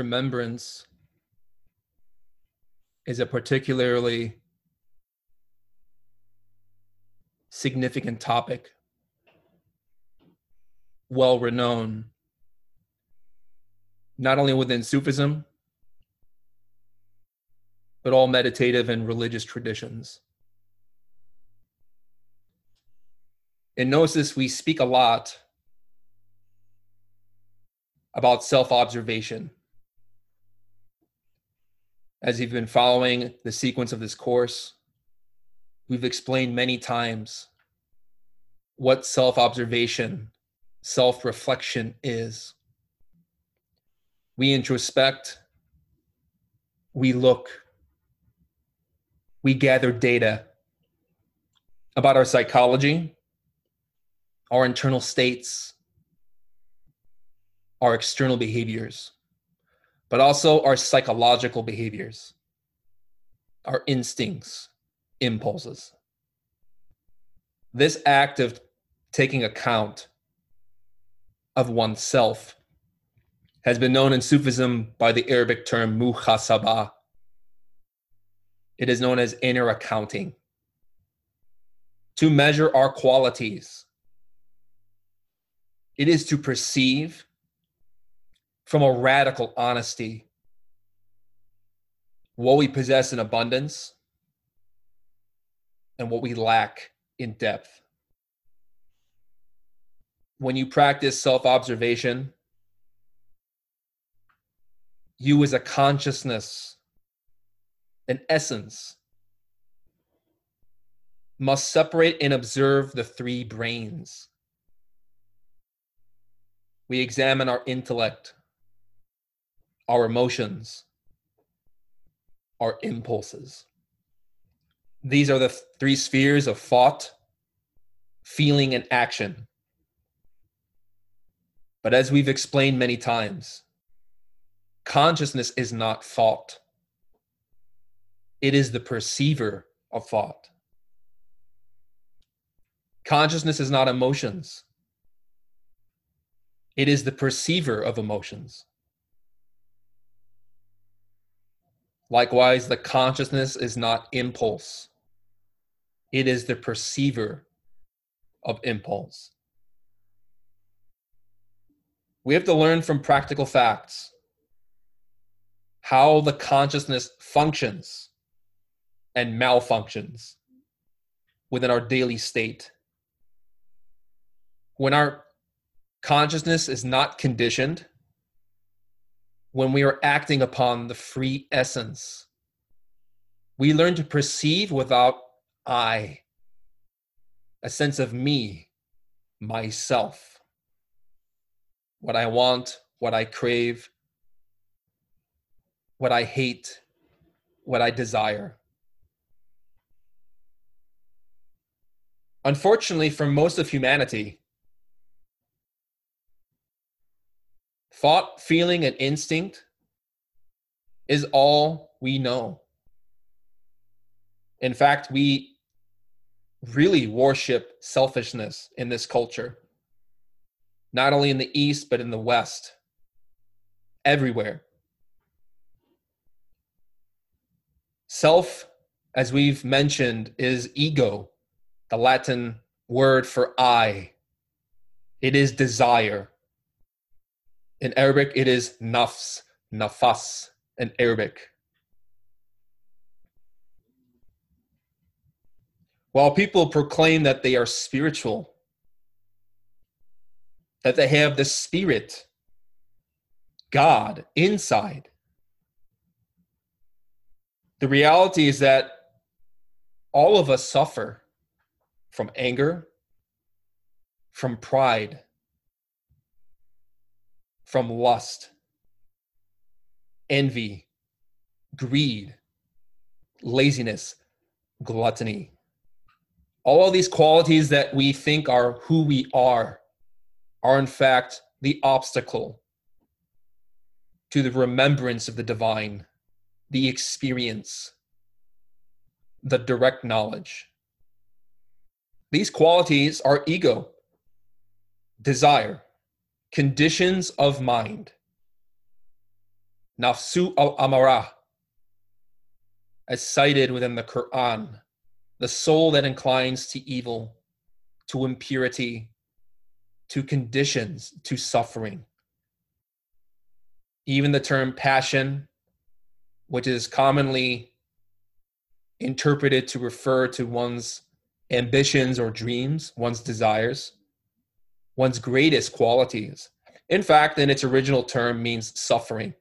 Remembrance is a particularly significant topic, well renowned, not only within Sufism, but all meditative and religious traditions. In Gnosis, we speak a lot about self observation as you've been following the sequence of this course, we've explained many times what self observation, self reflection is. We introspect, we look, we gather data about our psychology, our internal states, our external behaviors but also our psychological behaviors, our instincts, impulses. This act of taking account of oneself has been known in Sufism by the Arabic term muhasabah. It is known as inner accounting. To measure our qualities, it is to perceive from a radical honesty what we possess in abundance and what we lack in depth. When you practice self observation, you as a consciousness, an essence, must separate and observe the three brains. We examine our intellect, our emotions, our impulses. These are the three spheres of thought, feeling, and action. But as we've explained many times, consciousness is not thought, it is the perceiver of thought. Consciousness is not emotions, it is the perceiver of emotions. Likewise, the consciousness is not impulse, it is the perceiver of impulse. We have to learn from practical facts how the consciousness functions and malfunctions within our daily state. When our consciousness is not conditioned when we are acting upon the free essence. We learn to perceive without I, a sense of me, myself, what I want, what I crave, what I hate, what I desire. Unfortunately, for most of humanity, Thought, feeling, and instinct is all we know. In fact, we really worship selfishness in this culture, not only in the East, but in the West, everywhere. Self, as we've mentioned, is ego, the Latin word for I. It is desire. In Arabic, it is nafs, nafas in Arabic. While people proclaim that they are spiritual, that they have the Spirit, God, inside, the reality is that all of us suffer from anger, from pride, from lust, envy, greed, laziness, gluttony. All of these qualities that we think are who we are are, in fact, the obstacle to the remembrance of the divine, the experience, the direct knowledge. These qualities are ego, desire, conditions of mind, nafsu al amara, as cited within the Quran, the soul that inclines to evil, to impurity, to conditions, to suffering. Even the term passion, which is commonly interpreted to refer to one's ambitions or dreams, one's desires, one's greatest qualities. In fact, in its original term means suffering.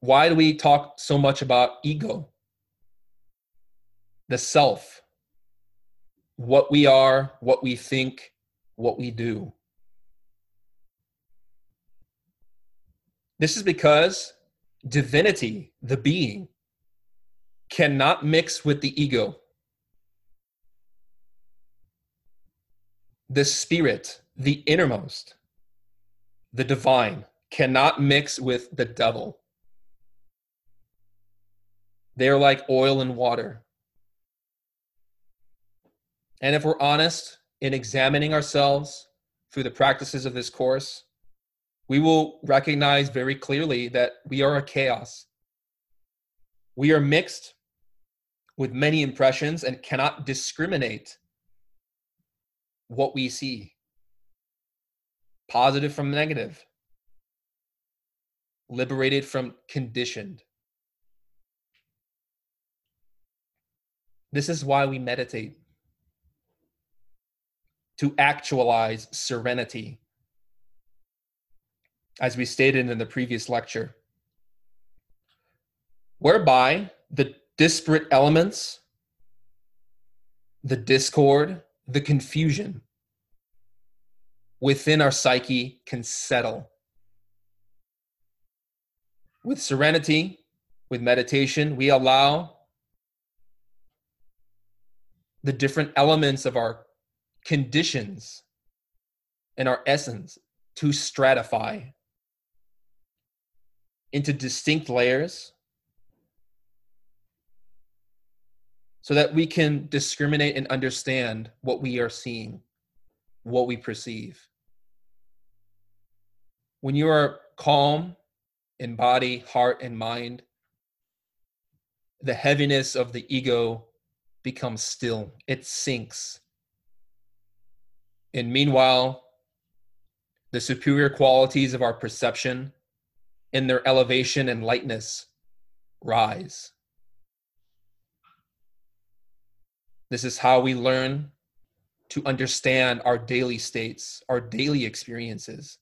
why do we talk so much about ego? The self, what we are, what we think, what we do. This is because divinity, the being, cannot mix with the ego. The spirit, the innermost, the divine, cannot mix with the devil. They're like oil and water. And if we're honest in examining ourselves through the practices of this course, we will recognize very clearly that we are a chaos. We are mixed with many impressions and cannot discriminate what we see. Positive from negative, liberated from conditioned. This is why we meditate. To actualize serenity, as we stated in the previous lecture, whereby the disparate elements, the discord, the confusion within our psyche can settle. With serenity, with meditation, we allow the different elements of our conditions and our essence to stratify into distinct layers so that we can discriminate and understand what we are seeing, what we perceive. When you are calm in body, heart, and mind, the heaviness of the ego becomes still, it sinks. And meanwhile, the superior qualities of our perception in their elevation and lightness rise. This is how we learn to understand our daily states, our daily experiences.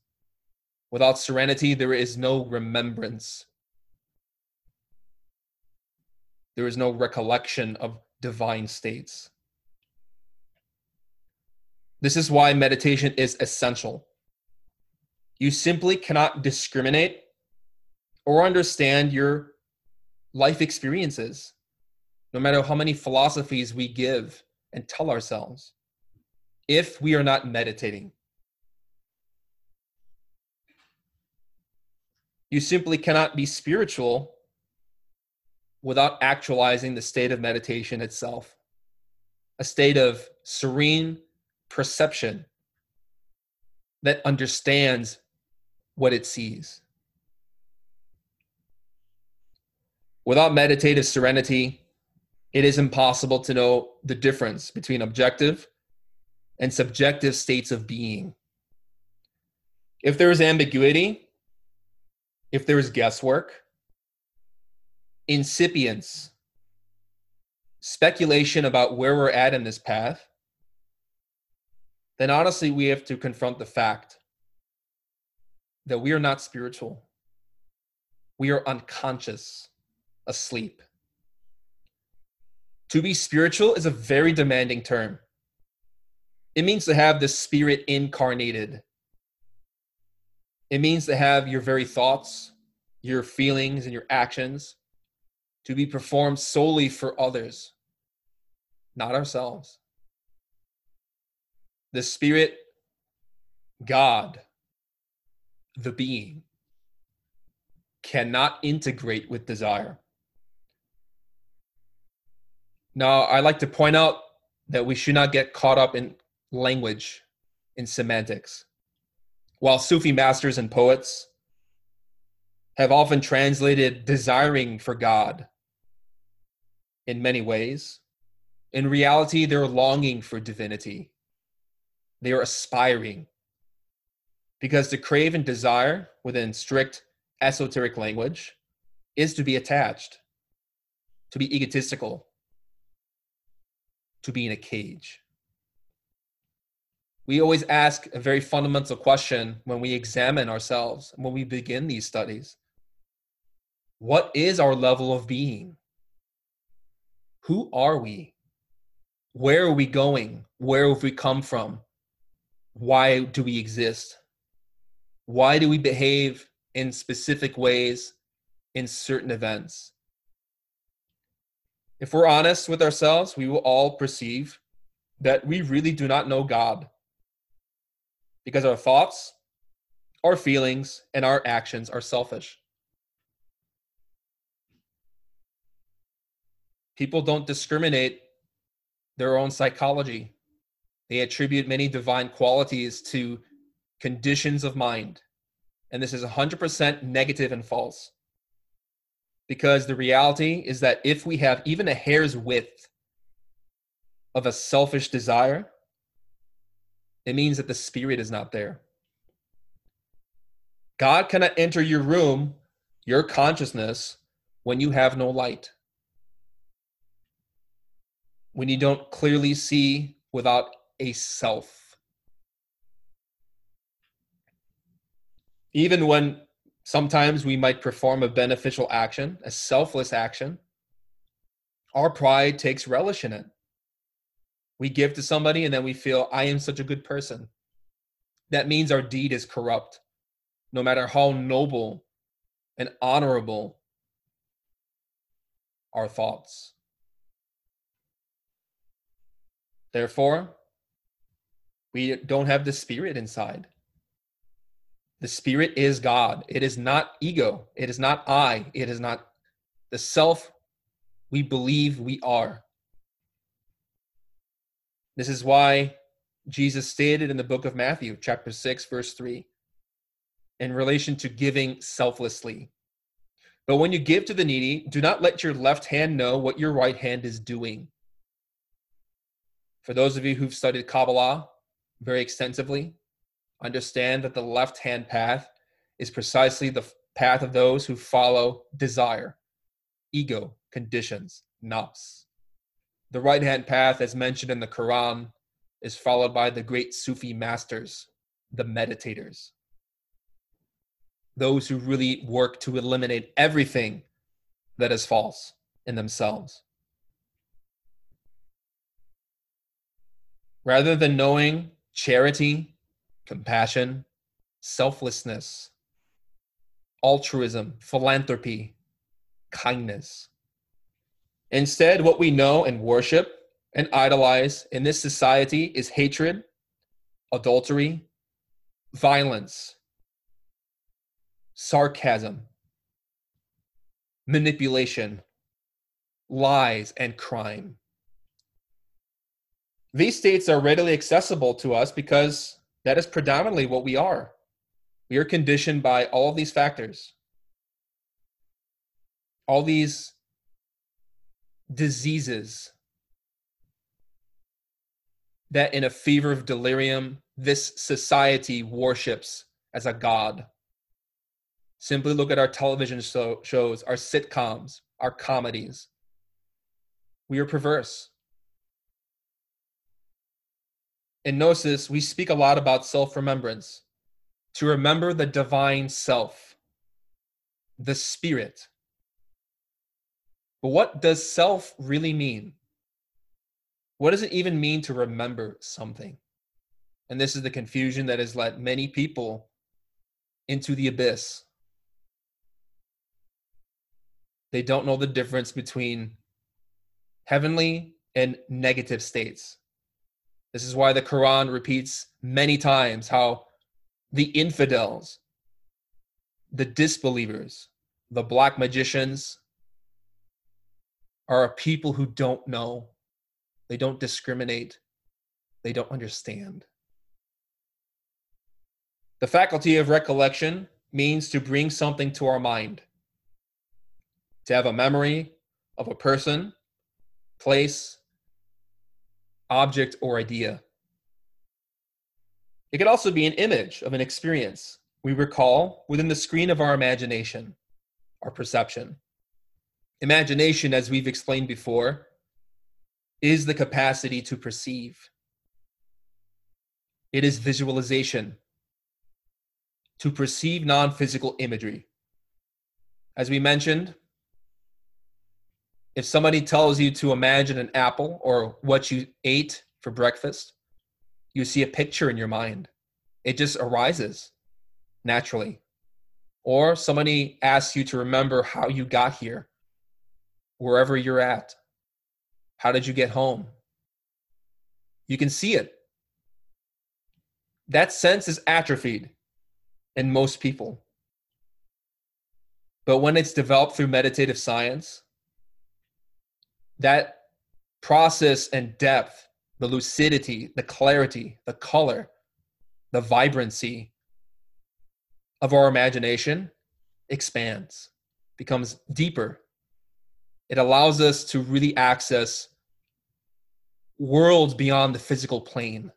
Without serenity, there is no remembrance. There is no recollection of divine states. This is why meditation is essential. You simply cannot discriminate or understand your life experiences, no matter how many philosophies we give and tell ourselves. if we are not meditating. You simply cannot be spiritual without actualizing the state of meditation itself, a state of serene perception that understands what it sees. Without meditative serenity, it is impossible to know the difference between objective and subjective states of being. If there is ambiguity, if there is guesswork, incipience, speculation about where we're at in this path, then honestly, we have to confront the fact that we are not spiritual. We are unconscious, asleep. To be spiritual is a very demanding term. It means to have the spirit incarnated. It means to have your very thoughts, your feelings, and your actions to be performed solely for others, not ourselves. The spirit, God, the being, cannot integrate with desire. Now, I like to point out that we should not get caught up in language, in semantics. While Sufi masters and poets have often translated desiring for God in many ways, in reality, they're longing for divinity. They are aspiring. Because to crave and desire within strict esoteric language is to be attached, to be egotistical, to be in a cage. We always ask a very fundamental question when we examine ourselves, when we begin these studies. What is our level of being? Who are we? Where are we going? Where have we come from? Why do we exist? Why do we behave in specific ways in certain events? If we're honest with ourselves, we will all perceive that we really do not know God because our thoughts, our feelings, and our actions are selfish. People don't discriminate their own psychology. They attribute many divine qualities to conditions of mind. And this is 100% negative and false. Because the reality is that if we have even a hair's width of a selfish desire, it means that the spirit is not there. God cannot enter your room, your consciousness, when you have no light. When you don't clearly see without a self. Even when Sometimes we might perform a beneficial action, a selfless action. Our pride takes relish in it. We give to somebody and then we feel, I am such a good person. That means our deed is corrupt, no matter how noble and honorable our thoughts. Therefore, we don't have the spirit inside. The spirit is God. It is not ego. It is not I. It is not the self we believe we are. This is why Jesus stated in the book of Matthew, chapter 6, verse 3, in relation to giving selflessly. But when you give to the needy, do not let your left hand know what your right hand is doing. For those of you who've studied Kabbalah very extensively, understand that the left hand path is precisely the path of those who follow desire, ego, conditions, nafs. The right hand path, as mentioned in the Quran, is followed by the great Sufi masters, the meditators, those who really work to eliminate everything that is false in themselves. Rather than knowing charity compassion, selflessness, altruism, philanthropy, kindness. Instead, what we know and worship and idolize in this society is hatred adultery, violence, sarcasm, manipulation, lies, and crime. These states are readily accessible to us because that is predominantly what we are. We are conditioned by all these factors, all these diseases that in a fever of delirium, this society worships as a god. Simply look at our television show, shows, our sitcoms, our comedies. We are perverse. In Gnosis, we speak a lot about self remembrance, to remember the divine self, the spirit. But what does self really mean? What does it even mean to remember something? And this is the confusion that has led many people into the abyss. They don't know the difference between heavenly and negative states. This is why the Quran repeats many times how the infidels, the disbelievers, the black magicians are a people who don't know, they don't discriminate, they don't understand. The faculty of recollection means to bring something to our mind, to have a memory of a person, place, object, or idea. It could also be an image of an experience we recall within the screen of our imagination, our perception. Imagination, as we've explained before, is the capacity to perceive. It is visualization, to perceive non physical imagery. As we mentioned, if somebody tells you to imagine an apple or what you ate for breakfast, you see a picture in your mind. It just arises naturally. Or somebody asks you to remember how you got here, wherever you're at. How did you get home? You can see it. That sense is atrophied in most people. But when it's developed through meditative science, that process and depth, the lucidity, the clarity, the color, the vibrancy of our imagination expands, becomes deeper. It allows us to really access worlds beyond the physical plane.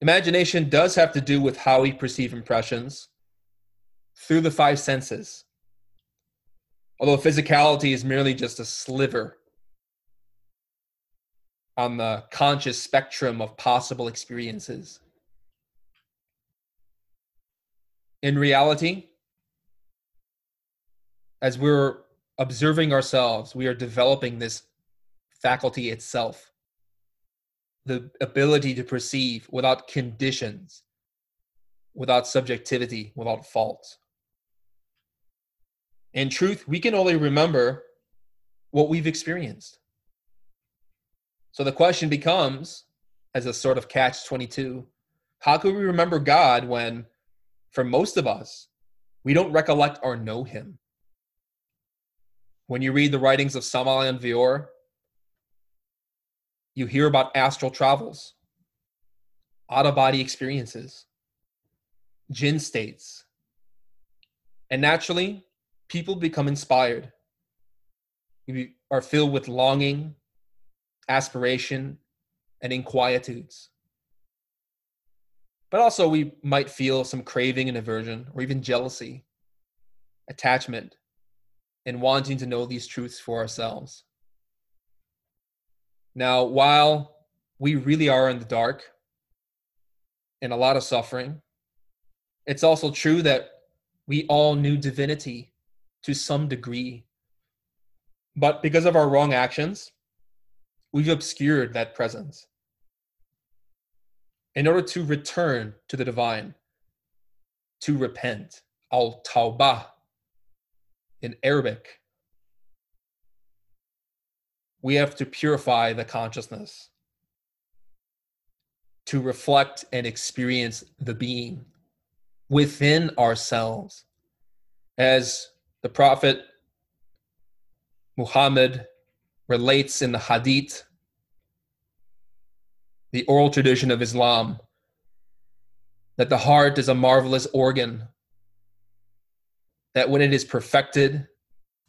Imagination does have to do with how we perceive impressions through the five senses. Although physicality is merely just a sliver on the conscious spectrum of possible experiences. In reality, as we're observing ourselves, we are developing this faculty itself the ability to perceive without conditions, without subjectivity, without fault. In truth, we can only remember what we've experienced. So the question becomes, as a sort of catch 22, how can we remember God when, for most of us, we don't recollect or know Him? When you read the writings of Samael Aun Weor, you hear about astral travels, out of body experiences, jinn states. And naturally, people become inspired. We are filled with longing, aspiration, and inquietudes. But also, we might feel some craving and aversion, or even jealousy, attachment, and wanting to know these truths for ourselves. Now, while we really are in the dark and a lot of suffering, it's also true that we all knew divinity to some degree. But because of our wrong actions, we've obscured that presence. In order to return to the divine, to repent, al tawbah in Arabic, we have to purify the consciousness. to reflect and experience the being within ourselves. As the Prophet Muhammad relates in the Hadith, the oral tradition of Islam, that the heart is a marvelous organ, that when it is perfected,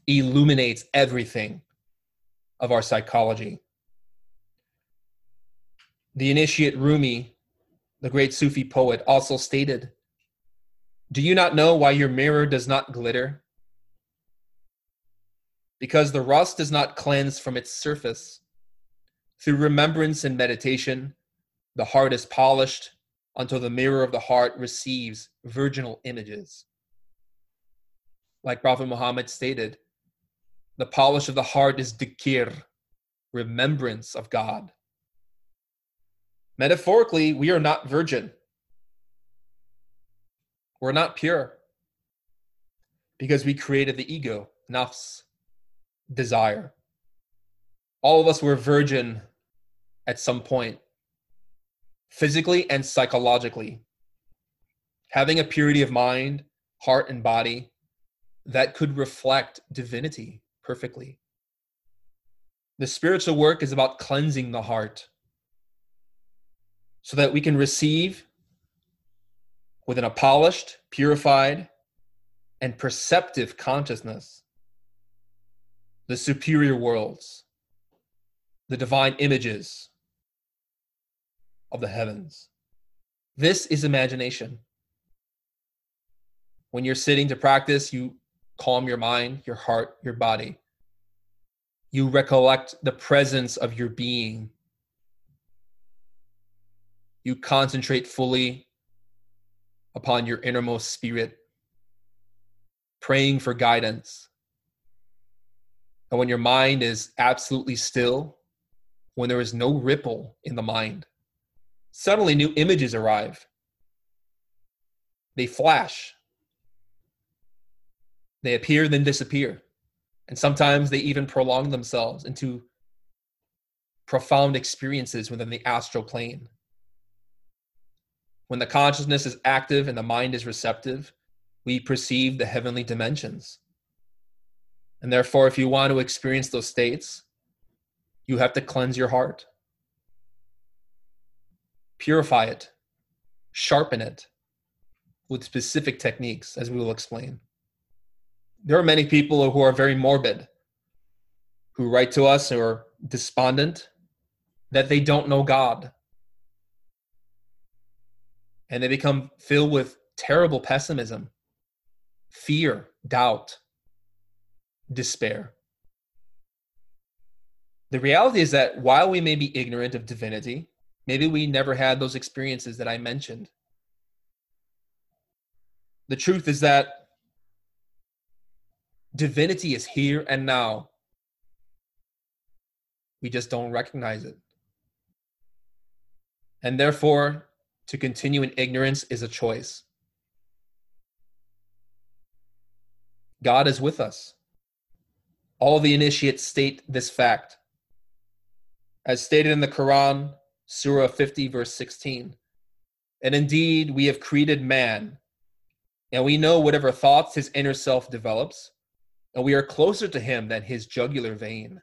illuminates everything of our psychology. The initiate Rumi, the great Sufi poet, also stated Do you not know why your mirror does not glitter? Because the rust is not cleansed from its surface. Through remembrance and meditation, the heart is polished until the mirror of the heart receives virginal images. Like Prophet Muhammad stated, the polish of the heart is dhikr, remembrance of God. Metaphorically, we are not virgin. We're not pure because we created the ego, nafs, desire. All of us were virgin at some point, physically and psychologically. Having a purity of mind, heart, and body that could reflect divinity perfectly. The spiritual work is about cleansing the heart so that we can receive within a polished, purified, and perceptive consciousness the superior worlds, the divine images of the heavens. This is imagination. When you're sitting to practice, you calm your mind, your heart, your body. You recollect the presence of your being you concentrate fully upon your innermost spirit, praying for guidance. And when your mind is absolutely still, when there is no ripple in the mind, suddenly new images arrive. They flash. They appear, then disappear. And sometimes they even prolong themselves into profound experiences within the astral plane. When the consciousness is active and the mind is receptive, we perceive the heavenly dimensions. And therefore, if you want to experience those states, you have to cleanse your heart, purify it, sharpen it with specific techniques, as we will explain. There are many people who are very morbid, who write to us who are despondent that they don't know God and they become filled with terrible pessimism, fear, doubt, despair. The reality is that while we may be ignorant of divinity, maybe we never had those experiences that I mentioned. The truth is that divinity is here and now. We just don't recognize it. And therefore, to continue in ignorance is a choice. God is with us. All the initiates state this fact. As stated in the Quran, Surah 50, verse 16. And indeed, we have created man, and we know whatever thoughts his inner self develops, and we are closer to him than his jugular vein.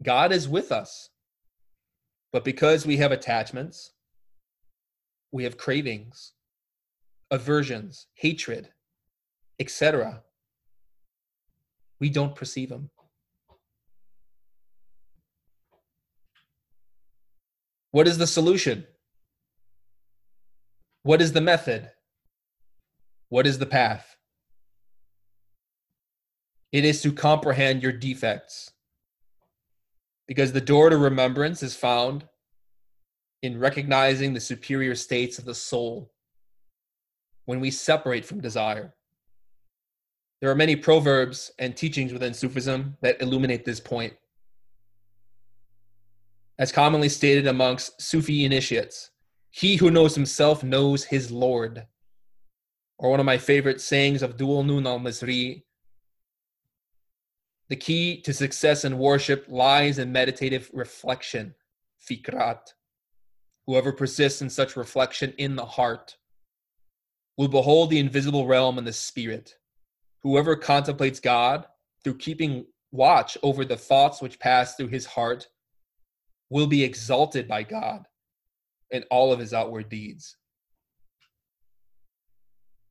God is with us. But because we have attachments, we have cravings, aversions, hatred, etc. We don't perceive them. What is the solution? What is the method? What is the path? It is to comprehend your defects. Because the door to remembrance is found in recognizing the superior states of the soul when we separate from desire. There are many proverbs and teachings within Sufism that illuminate this point. As commonly stated amongst Sufi initiates, he who knows himself knows his Lord. Or one of my favorite sayings of Dhul Nun al Misri the key to success in worship lies in meditative reflection, fikrat. whoever persists in such reflection in the heart, will behold the invisible realm and the spirit. Whoever contemplates God through keeping watch over the thoughts which pass through his heart will be exalted by God in all of his outward deeds.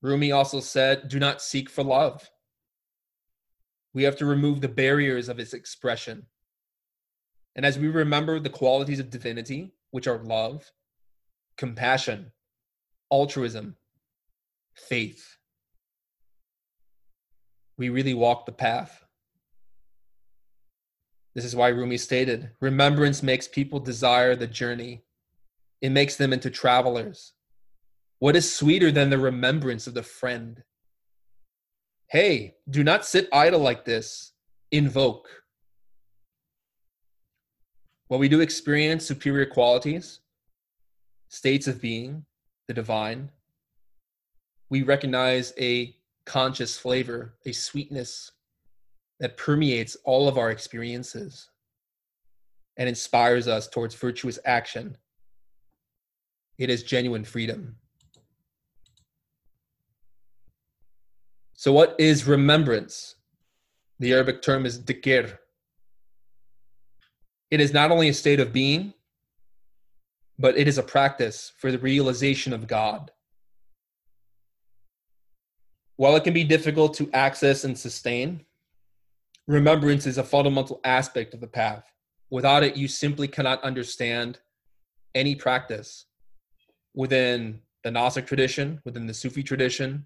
Rumi also said, Do not seek for love. We have to remove the barriers of its expression. And as we remember the qualities of divinity, which are love, compassion, altruism, faith, we really walk the path. This is why Rumi stated remembrance makes people desire the journey, it makes them into travelers. What is sweeter than the remembrance of the friend? Hey, do not sit idle like this. Invoke. While we do experience superior qualities, states of being, the divine, we recognize a conscious flavor, a sweetness that permeates all of our experiences and inspires us towards virtuous action. It is genuine freedom. So, what is remembrance? The Arabic term is dhikr. It is not only a state of being, but it is a practice for the realization of God. While it can be difficult to access and sustain, remembrance is a fundamental aspect of the path. Without it, you simply cannot understand any practice within the Gnostic tradition, within the Sufi tradition,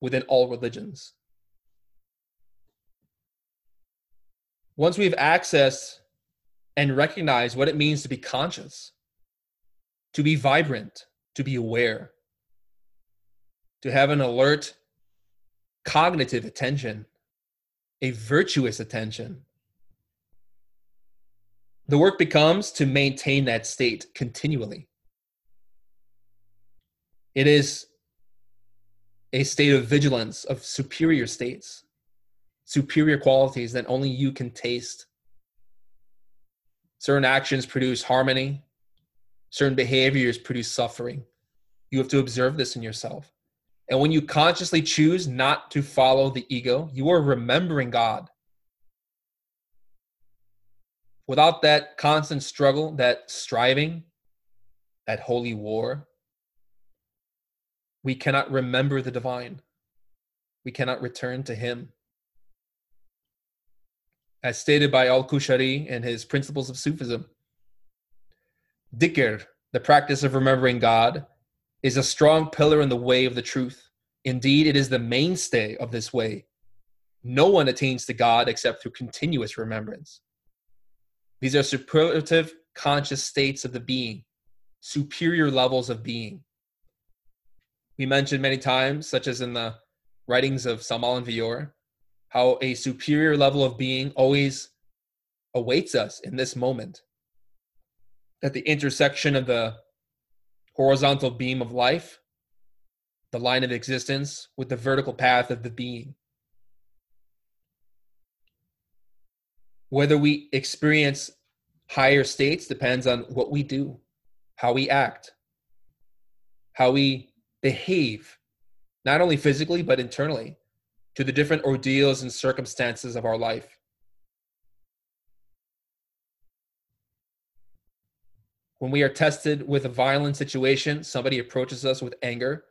within all religions. Once we've accessed and recognized what it means to be conscious, to be vibrant, to be aware, to have an alert cognitive attention, a virtuous attention. The work becomes to maintain that state continually. It is a state of vigilance of superior states, superior qualities that only you can taste. Certain actions produce harmony, certain behaviors produce suffering. You have to observe this in yourself. And when you consciously choose not to follow the ego, you are remembering God. Without that constant struggle, that striving, that holy war, we cannot remember the divine. We cannot return to Him. As stated by Al Qushayri in his Principles of Sufism, Dhikr, the practice of remembering God, is a strong pillar in the way of the truth. Indeed, it is the mainstay of this way. No one attains to God except through continuous remembrance. These are superlative conscious states of the being, superior levels of being. We mentioned many times, such as in the writings of Samael Aun Weor, how a superior level of being always awaits us in this moment. At the intersection of the horizontal beam of life, the line of existence, with the vertical path of the being. Whether we experience higher states depends on what we do, how we act, how we behave, not only physically, but internally, to the different ordeals and circumstances of our life. When we are tested with a violent situation, somebody approaches us with anger,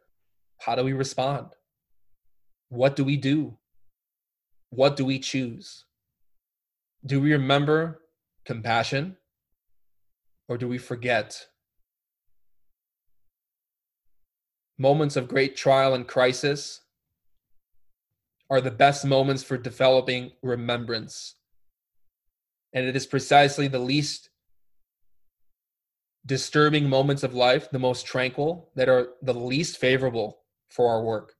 how do we respond? What do we do? What do we choose? Do we remember compassion or do we forget? Moments of great trial and crisis are the best moments for developing remembrance. And it is precisely the least disturbing moments of life, the most tranquil, that are the least favorable for our work.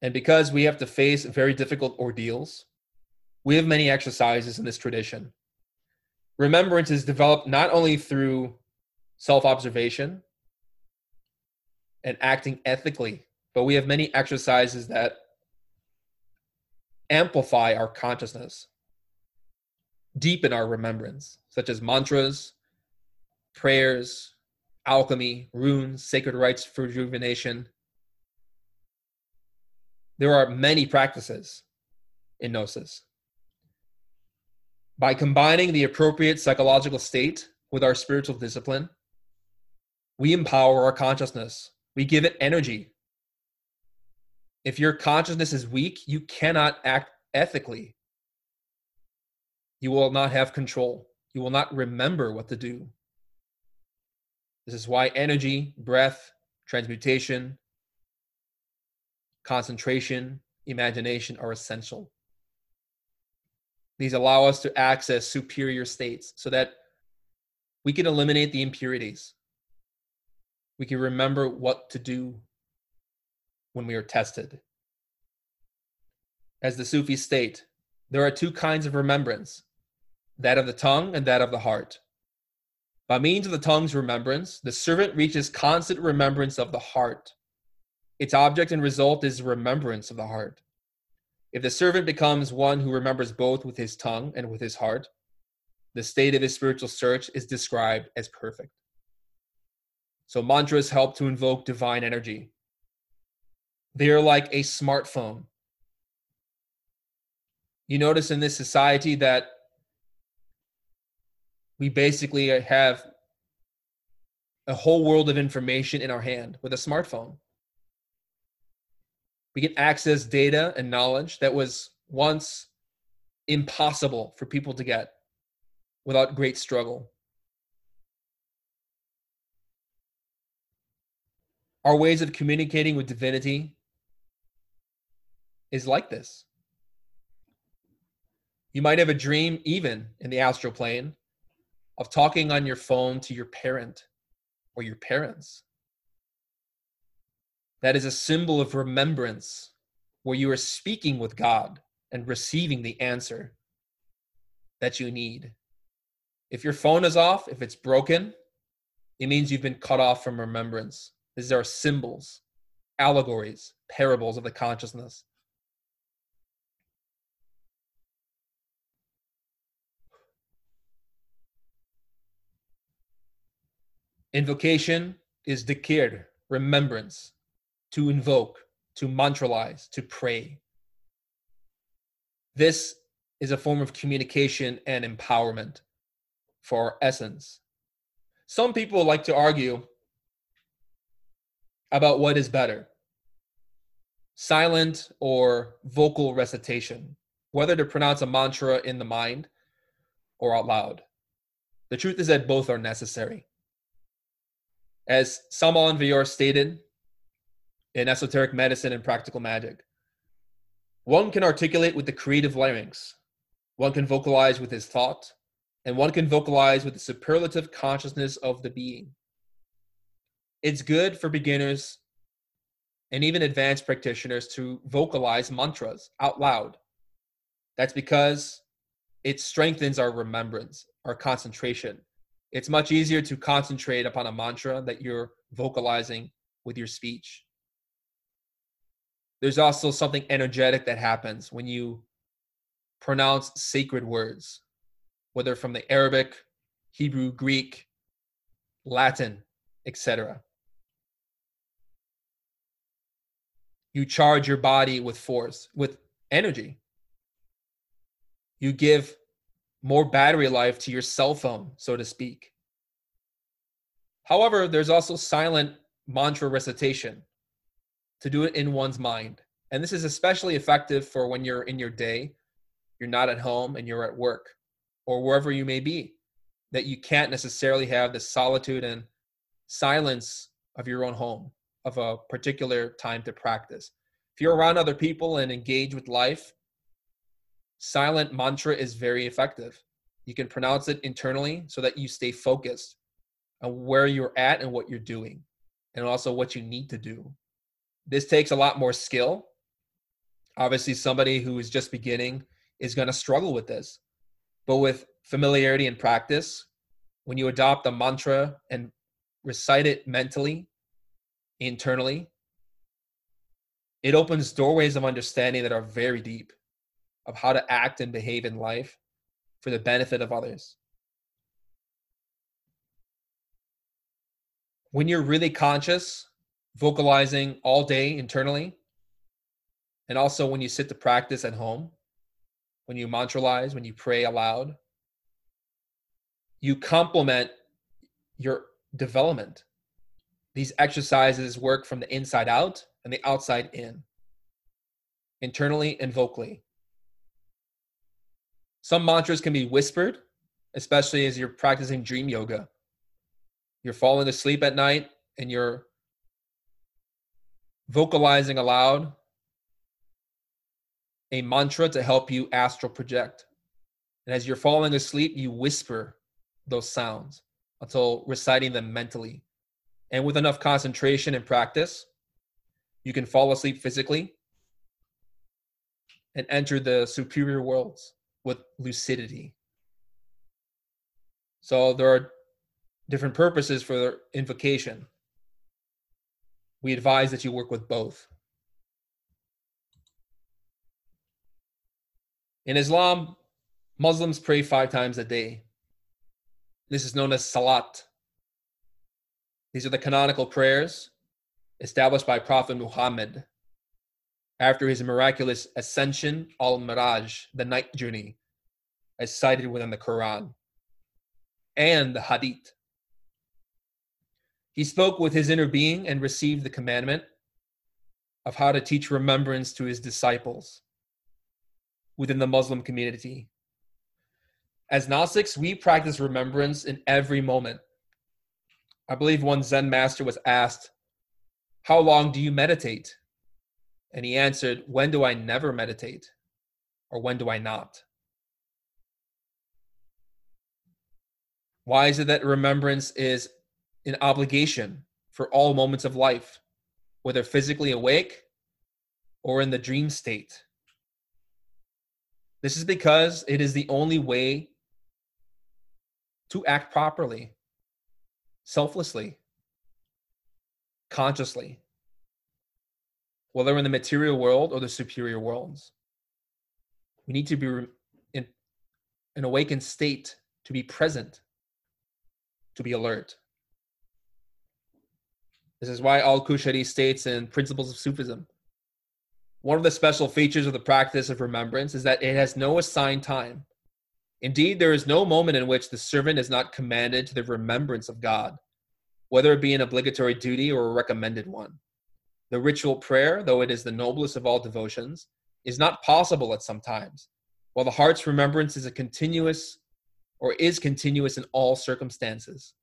And because we have to face very difficult ordeals, we have many exercises in this tradition. Remembrance is developed not only through self observation and acting ethically, but we have many exercises that amplify our consciousness, deepen our remembrance, such as mantras, prayers, alchemy, runes, sacred rites for rejuvenation. There are many practices in Gnosis. By combining the appropriate psychological state with our spiritual discipline, we empower our consciousness. We give it energy. If your consciousness is weak, you cannot act ethically. You will not have control. You will not remember what to do. This is why energy, breath, transmutation, concentration, imagination are essential. These allow us to access superior states so that we can eliminate the impurities. We can remember what to do when we are tested. As the Sufis state, there are two kinds of remembrance that of the tongue and that of the heart. By means of the tongue's remembrance, the servant reaches constant remembrance of the heart. Its object and result is remembrance of the heart. If the servant becomes one who remembers both with his tongue and with his heart, the state of his spiritual search is described as perfect. So, mantras help to invoke divine energy. They are like a smartphone. You notice in this society that we basically have a whole world of information in our hand with a smartphone. We can access data and knowledge that was once impossible for people to get without great struggle. Our ways of communicating with divinity is like this. You might have a dream, even in the astral plane, of talking on your phone to your parent or your parents. That is a symbol of remembrance where you are speaking with God and receiving the answer that you need. If your phone is off, if it's broken, it means you've been cut off from remembrance. These are symbols, allegories, parables of the consciousness. Invocation is dhikr, remembrance, to invoke, to mantralize, to pray. This is a form of communication and empowerment for our essence. Some people like to argue about what is better silent or vocal recitation, whether to pronounce a mantra in the mind or out loud. The truth is that both are necessary. As Samael Aun stated in Esoteric Medicine and Practical Magic, one can articulate with the creative larynx, one can vocalize with his thought, and one can vocalize with the superlative consciousness of the being. It's good for beginners and even advanced practitioners to vocalize mantras out loud. That's because it strengthens our remembrance, our concentration, it's much easier to concentrate upon a mantra that you're vocalizing with your speech. There's also something energetic that happens when you pronounce sacred words, whether from the Arabic, Hebrew, Greek, Latin, etc. You charge your body with force, with energy. You give more battery life to your cell phone, so to speak. However, there's also silent mantra recitation to do it in one's mind. And this is especially effective for when you're in your day, you're not at home, and you're at work or wherever you may be, that you can't necessarily have the solitude and silence of your own home, of a particular time to practice. If you're around other people and engage with life, silent mantra is very effective. You can pronounce it internally so that you stay focused on where you're at and what you're doing, and also what you need to do. This takes a lot more skill. Obviously, somebody who is just beginning is going to struggle with this. But with familiarity and practice, when you adopt a mantra and recite it mentally, internally, it opens doorways of understanding that are very deep of how to act and behave in life for the benefit of others. when you're really conscious, vocalizing all day internally, and also when you sit to practice at home, when you mantralize, when you pray aloud, you complement your development. These exercises work from the inside out and the outside in, internally and vocally. Some mantras can be whispered, especially as you're practicing dream yoga. You're falling asleep at night and you're vocalizing aloud a mantra to help you astral project. And as you're falling asleep, you whisper those sounds until reciting them mentally. And with enough concentration and practice, you can fall asleep physically and enter the superior worlds with lucidity. So there are different purposes for invocation. We advise that you work with both. In Islam, Muslims pray five times a day. This is known as Salat. These are the canonical prayers established by Prophet Muhammad after his miraculous ascension al Miraj, the night journey, as cited within the Quran and the Hadith. He spoke with his inner being and received the commandment of how to teach remembrance to his disciples within the Muslim community. As Gnostics, we practice remembrance in every moment. I believe one Zen master was asked, How long do you meditate? And he answered, When do I never meditate? Or when do I not? Why is it that remembrance is an obligation for all moments of life, whether physically awake or in the dream state? This is because it is the only way to act properly, selflessly, consciously, whether in the material world or the superior worlds. We need to be in an awakened state to be present, to be alert. This is why Al Qushayri states in Principles of Sufism one of the special features of the practice of remembrance is that it has no assigned time. Indeed, there is no moment in which the servant is not commanded to the remembrance of God, whether it be an obligatory duty or a recommended one. The ritual prayer, though it is the noblest of all devotions, is not possible at some times, while the heart's remembrance is a continuous or is continuous in all circumstances.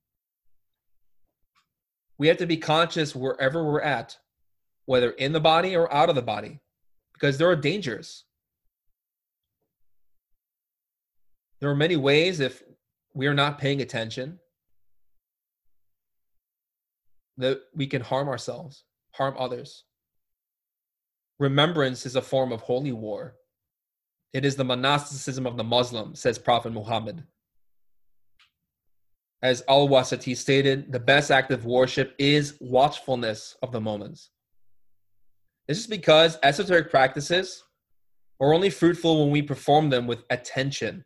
We have to be conscious wherever we're at, whether in the body or out of the body because there are dangers. There are many ways if we are not paying attention that we can harm ourselves, harm others. Remembrance is a form of holy war. It is the monasticism of the Muslim, says Prophet Muhammad. As Al Wasiti stated, the best act of worship is watchfulness of the moments. This is because esoteric practices are only fruitful when we perform them with attention,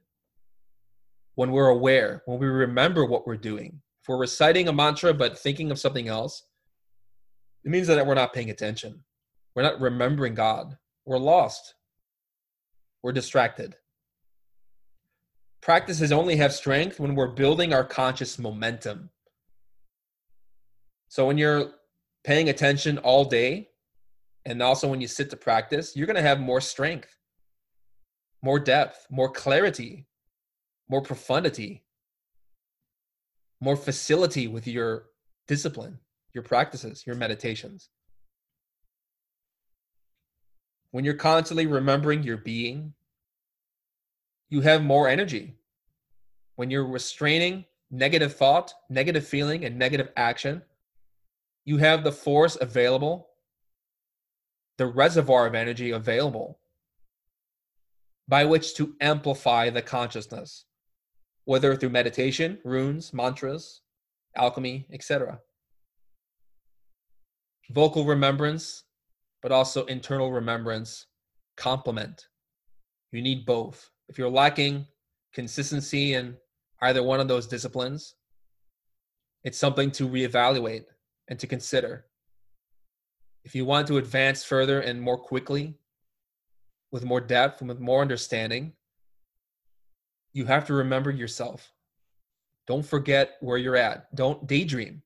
when we're aware, when we remember what we're doing. If we're reciting a mantra but thinking of something else, it means that we're not paying attention. We're not remembering God. We're lost. We're distracted. Practices only have strength when we're building our conscious momentum. So when you're paying attention all day, and also when you sit to practice, you're going to have more strength, more depth, more clarity, more profundity, more facility with your discipline, your practices, your meditations. When you're constantly remembering your being, you have more energy. When you're restraining negative thought, negative feeling, and negative action, you have the force available the reservoir of energy available by which to amplify the consciousness, whether through meditation, runes, mantras, alchemy, etc. Vocal remembrance, but also internal remembrance complement. You need both. If you're lacking consistency in either one of those disciplines, It's something to reevaluate and to consider. If you want to advance further and more quickly, with more depth and with more understanding, you have to remember yourself. Don't forget where you're at. Don't daydream.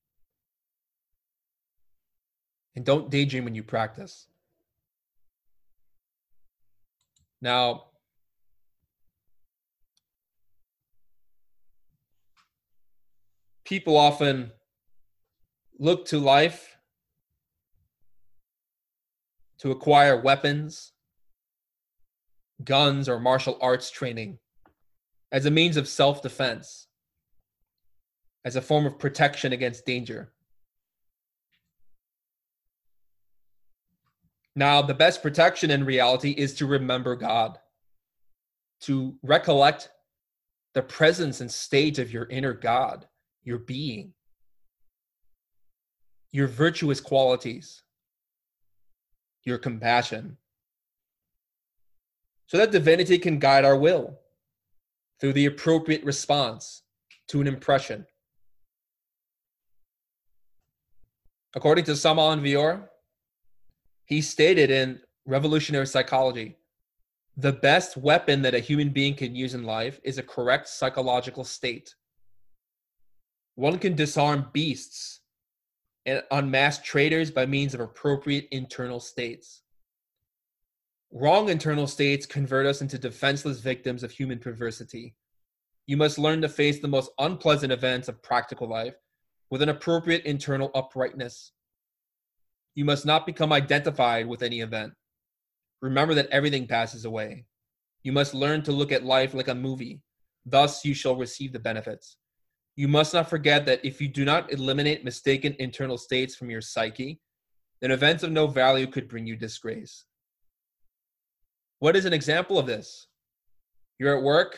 And don't daydream when you practice. Now, people often look to life to acquire weapons, guns, or martial arts training as a means of self defense, as a form of protection against danger. Now, the best protection in reality is to remember God, to recollect the presence and state of your inner God your being, your virtuous qualities, your compassion, so that divinity can guide our will through the appropriate response to an impression. According to Samael Aun Weor, he stated in Revolutionary Psychology the best weapon that a human being can use in life is a correct psychological state. One can disarm beasts and unmask traitors by means of appropriate internal states. Wrong internal states convert us into defenseless victims of human perversity. You must learn to face the most unpleasant events of practical life with an appropriate internal uprightness. You must not become identified with any event. Remember that everything passes away. You must learn to look at life like a movie. Thus, you shall receive the benefits. You must not forget that if you do not eliminate mistaken internal states from your psyche, then events of no value could bring you disgrace. What is an example of this? You're at work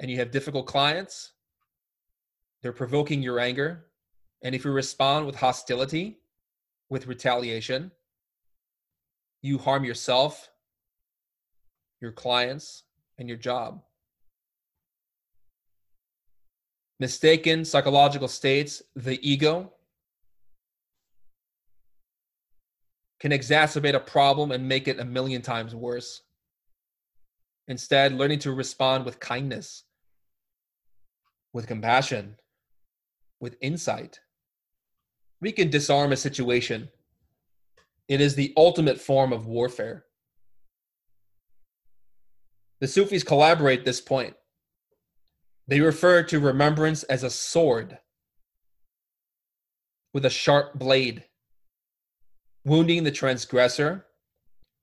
and you have difficult clients, they're provoking your anger. And if you respond with hostility, with retaliation, you harm yourself, your clients, and your job. Mistaken psychological states, the ego, can exacerbate a problem and make it a million times worse. Instead, learning to respond with kindness, with compassion, with insight, we can disarm a situation. It is the ultimate form of warfare. The Sufis collaborate this point. They refer to remembrance as a sword with a sharp blade, wounding the transgressor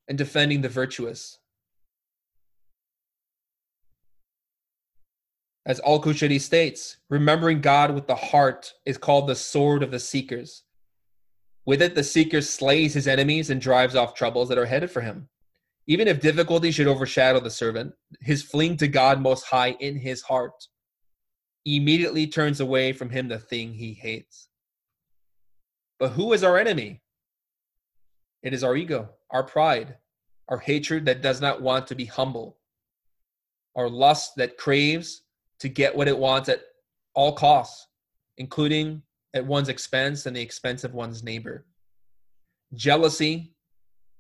and defending the virtuous. As Al Qushayri states, remembering God with the heart is called the sword of the seekers. With it, the seeker slays his enemies and drives off troubles that are headed for him. Even if difficulty should overshadow the servant, his fleeing to God Most High in his heart immediately turns away from him the thing he hates. But who is our enemy? It is our ego, our pride, our hatred that does not want to be humble, our lust that craves to get what it wants at all costs, including at one's expense and the expense of one's neighbor. Jealousy,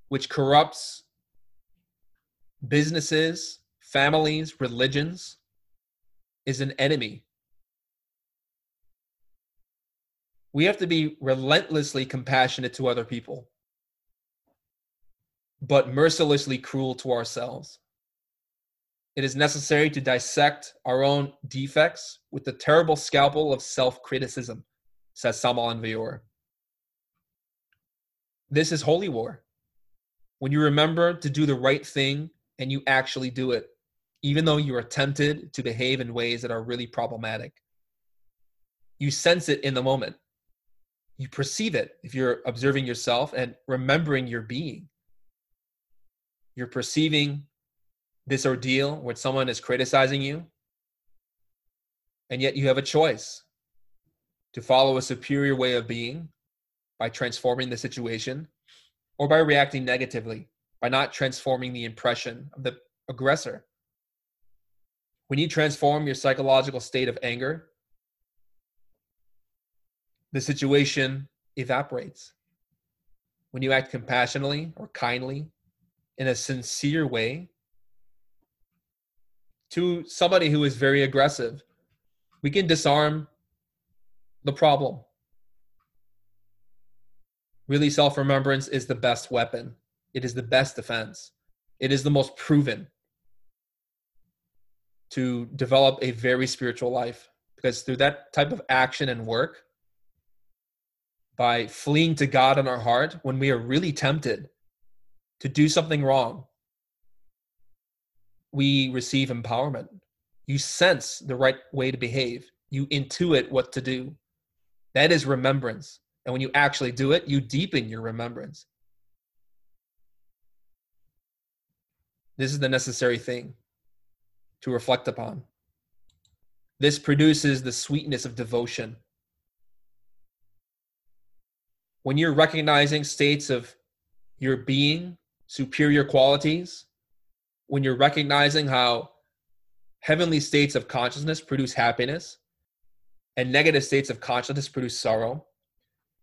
which corrupts businesses, families, religions, is an enemy. We have to be relentlessly compassionate to other people, but mercilessly cruel to ourselves. It is necessary to dissect our own defects with the terrible scalpel of self criticism, says Samael Aun This is holy war. When you remember to do the right thing and you actually do it, even though you are tempted to behave in ways that are really problematic. You sense it in the moment. You perceive it if you're observing yourself and remembering your being. You're perceiving this ordeal where someone is criticizing you, and yet you have a choice to follow a superior way of being by transforming the situation or by reacting negatively by not transforming the impression of the aggressor when you transform your psychological state of anger the situation evaporates. When you act compassionately or kindly in a sincere way to somebody who is very aggressive, we can disarm the problem. Really, self remembrance is the best weapon, it is the best defense, it is the most proven to develop a very spiritual life because through that type of action and work, by fleeing to God in our heart when we are really tempted to do something wrong, we receive empowerment. You sense the right way to behave, you intuit what to do. That is remembrance. And when you actually do it, you deepen your remembrance. This is the necessary thing to reflect upon. This produces the sweetness of devotion. When you're recognizing states of your being, superior qualities, when you're recognizing how heavenly states of consciousness produce happiness and negative states of consciousness produce sorrow,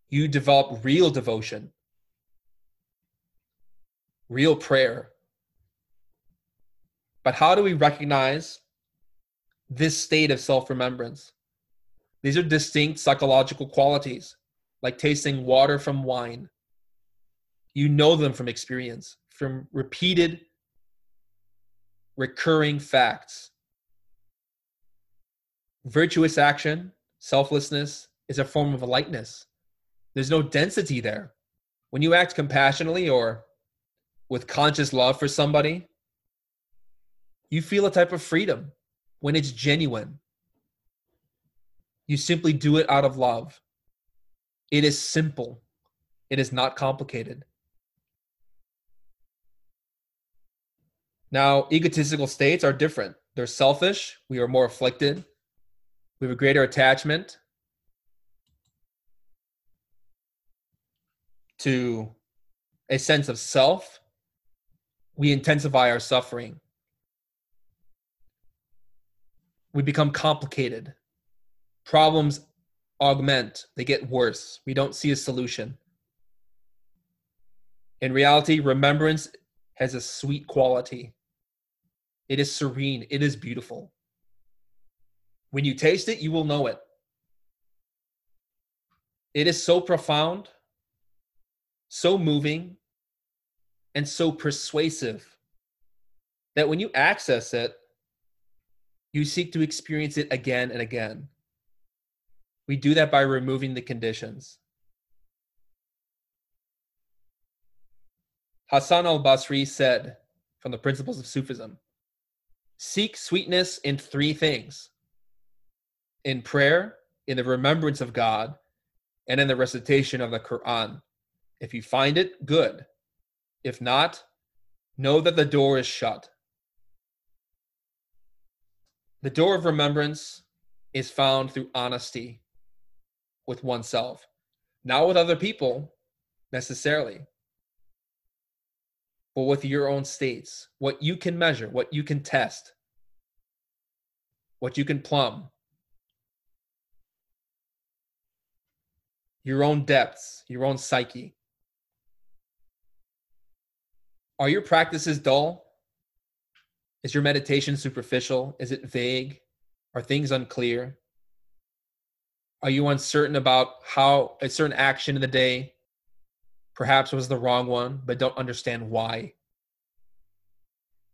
you develop real devotion, real prayer. But how do we recognize this state of self remembrance. These are distinct psychological qualities, like tasting water from wine. You know them from experience, from repeated, recurring facts. Virtuous action, selflessness, is a form of lightness. There's no density there. When you act compassionately or with conscious love for somebody, you feel a type of freedom when it's genuine. You simply do it out of love. It is simple, it is not complicated. Now, egotistical states are different. They're selfish, we are more afflicted, we have a greater attachment to a sense of self. We intensify our suffering. We become complicated. Problems augment, they get worse. We don't see a solution. In reality, remembrance has a sweet quality. It is serene, it is beautiful. When you taste it, you will know it. It is so profound, so moving, and so persuasive that when you access it, you seek to experience it again and again. We do that by removing the conditions. Hassan al Basri said from the Principles of Sufism seek sweetness in three things in prayer, in the remembrance of God, and in the recitation of the Quran. If you find it, good. If not, know that the door is shut. The door of remembrance is found through honesty with oneself, not with other people necessarily, but with your own states, what you can measure, what you can test, what you can plumb, your own depths, your own psyche. Are your practices dull? Is your meditation superficial? Is it vague? Are things unclear? Are you uncertain about how a certain action in the day perhaps was the wrong one, but don't understand why?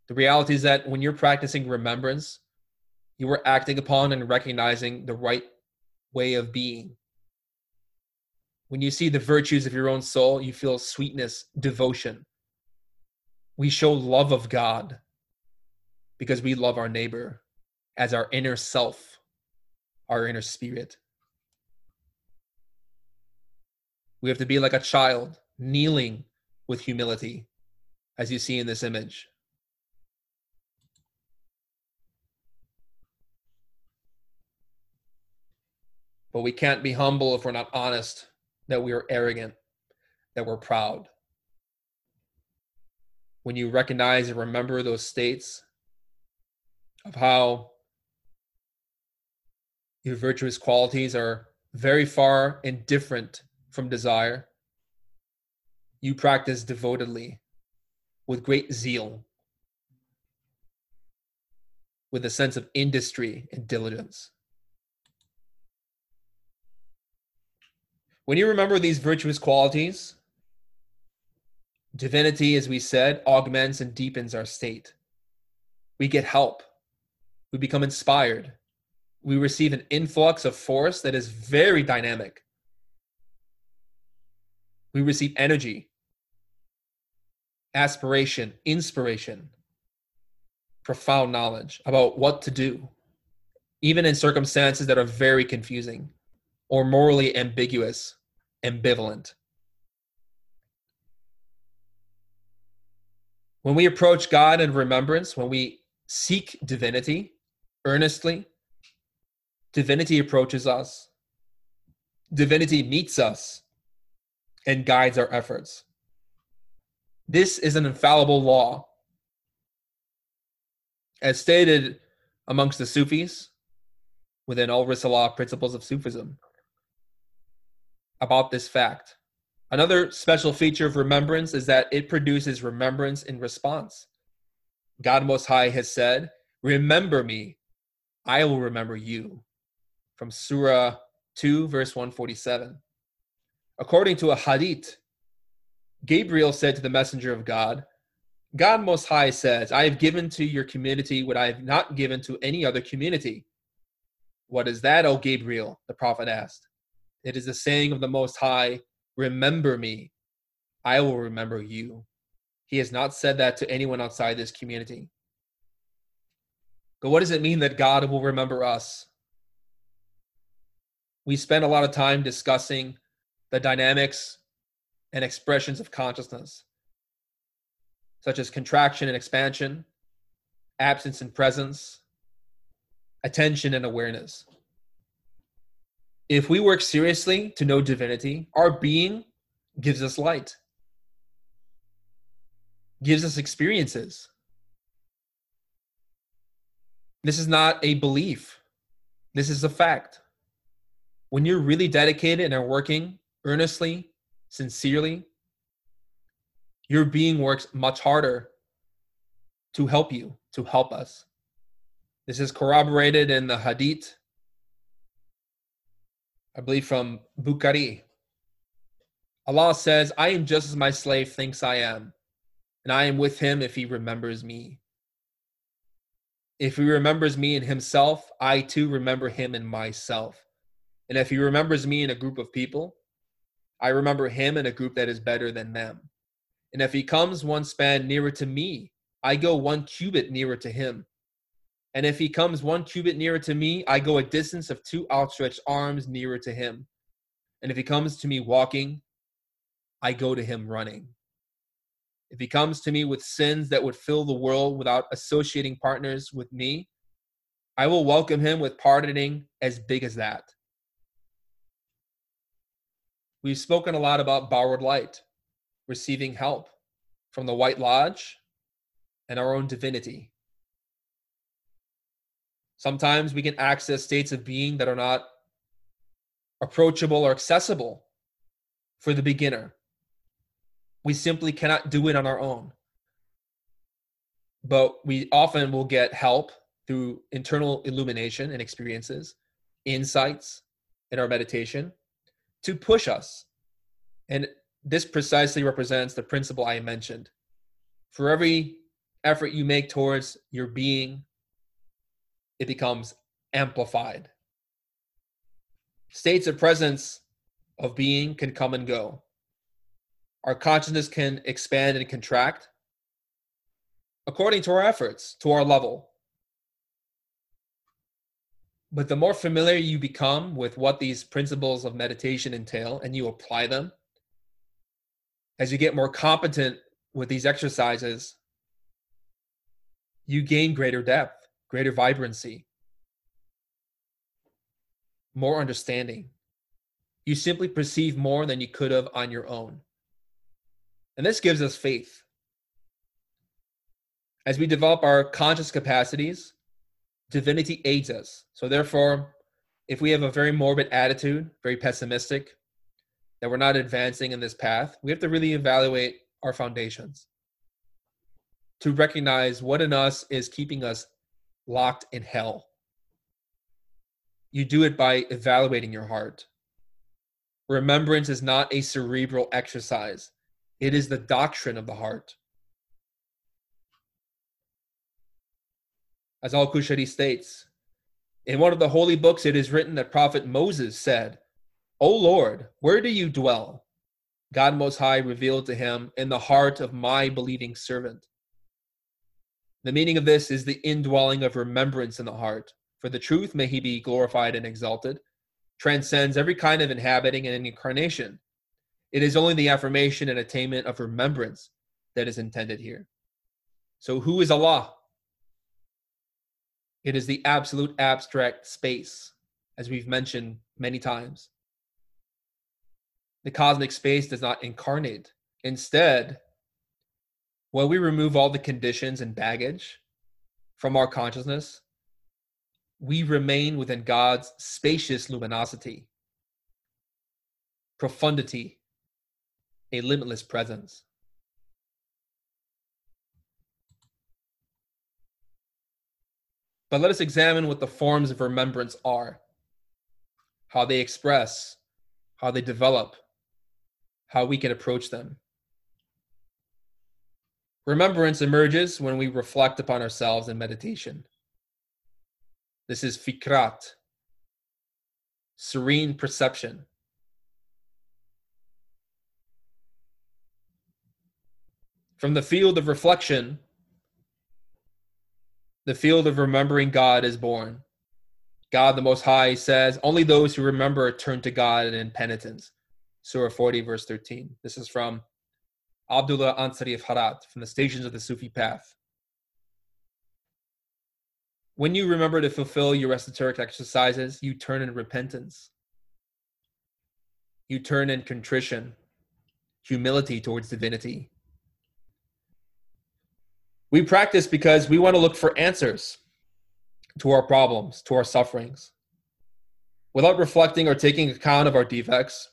The reality is that when you're practicing remembrance, you are acting upon and recognizing the right way of being. When you see the virtues of your own soul, you feel sweetness, devotion. We show love of God because we love our neighbor as our inner self, our inner spirit. We have to be like a child, kneeling with humility, as you see in this image. But we can't be humble if we're not honest that we are arrogant, that we're proud. When you recognize and remember those states, of how your virtuous qualities are very far and different from desire, you practice devotedly with great zeal, with a sense of industry and diligence. When you remember these virtuous qualities, divinity, as we said, augments and deepens our state. We get help, we become inspired, we receive an influx of force that is very dynamic. We receive energy, aspiration, inspiration, profound knowledge about what to do, even in circumstances that are very confusing or morally ambiguous, ambivalent. When we approach God in remembrance, when we seek divinity earnestly, divinity approaches us, divinity meets us, and guides our efforts. This is an infallible law. As stated amongst the Sufis within al Risalah principles of Sufism about this fact. Another special feature of remembrance is that it produces remembrance in response. God Most High has said, Remember me, I will remember you. From Surah 2, verse 147. According to a hadith, Gabriel said to the messenger of God, God Most High says, I have given to your community what I have not given to any other community. What is that, O Gabriel? The prophet asked. It is the saying of the Most High, Remember me, I will remember you. He has not said that to anyone outside this community. But what does it mean that God will remember us? We spend a lot of time discussing the dynamics and expressions of consciousness, such as contraction and expansion, absence and presence, attention and awareness. If we work seriously to know divinity, our being gives us light, gives us experiences. This is not a belief, this is a fact. When you're really dedicated and are working earnestly sincerely, your being works much harder to help you, to help us. This is corroborated in the Hadith, I believe from Bukhari. Allah says, I am just as my slave thinks I am, and I am with him if he remembers me. If he remembers me in himself, I too remember him in myself. And if he remembers me in a group of people, I remember him in a group that is better than them. And if he comes one span nearer to me, I go one cubit nearer to him. And if he comes one cubit nearer to me, I go a distance of two outstretched arms nearer to him. And if he comes to me walking, I go to him running. If he comes to me with sins that would fill the world without associating partners with me, I will welcome him with pardoning as big as that. We've spoken a lot about borrowed light, receiving help from the White Lodge and our own divinity. Sometimes we can access states of being that are not approachable or accessible for the beginner. We simply cannot do it on our own. But we often will get help through internal illumination and experiences, insights in our meditation to push us. And this precisely represents the principle I mentioned. For every effort you make towards your being, it becomes amplified. States of presence of being can come and go. Our consciousness can expand and contract according to our efforts, to our level. But the more familiar you become with what these principles of meditation entail and you apply them, as you get more competent with these exercises, you gain greater depth, greater vibrancy, more understanding. You simply perceive more than you could have on your own. And this gives us faith. As we develop our conscious capacities, divinity aids us. So, therefore, if we have a very morbid attitude, very pessimistic, that we're not advancing in this path, we have to really evaluate our foundations to recognize what in us is keeping us locked in hell. You do it by evaluating your heart. Remembrance is not a cerebral exercise, it is the doctrine of the heart. As Al Qushayri states, in one of the holy books, it is written that Prophet Moses said, O Lord, where do you dwell? God Most High revealed to him, In the heart of my believing servant. The meaning of this is the indwelling of remembrance in the heart. For the truth, may he be glorified and exalted, transcends every kind of inhabiting and incarnation. It is only the affirmation and attainment of remembrance that is intended here. So, who is Allah? It is the absolute abstract space, as we've mentioned many times. The cosmic space does not incarnate. Instead, when we remove all the conditions and baggage from our consciousness, we remain within God's spacious luminosity, profundity, a limitless presence. But let us examine what the forms of remembrance are, how they express, how they develop, how we can approach them. Remembrance emerges when we reflect upon ourselves in meditation. This is fikrat, serene perception. From the field of reflection, the field of remembering God is born. God the Most High says, Only those who remember turn to God in penitence. Surah 40, verse 13. This is from Abdullah Ansari of Herat, from the Stations of the Sufi Path. When you remember to fulfill your esoteric exercises, you turn in repentance. You turn in contrition, humility towards divinity. We practice because we want to look for answers to our problems, to our sufferings. Without reflecting or taking account of our defects,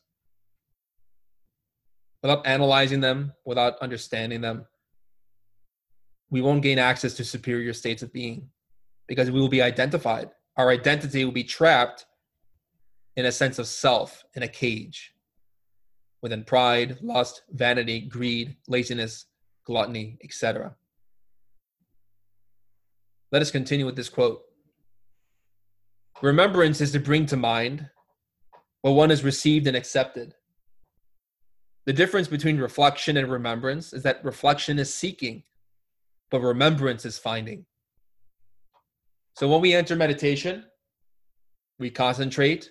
without analyzing them, without understanding them, we won't gain access to superior states of being because we will be identified. Our identity will be trapped in a sense of self, in a cage, within pride, lust, vanity, greed, laziness, gluttony, etc. Let us continue with this quote. Remembrance is to bring to mind what one has received and accepted. The difference between reflection and remembrance is that reflection is seeking, but remembrance is finding. So when we enter meditation, we concentrate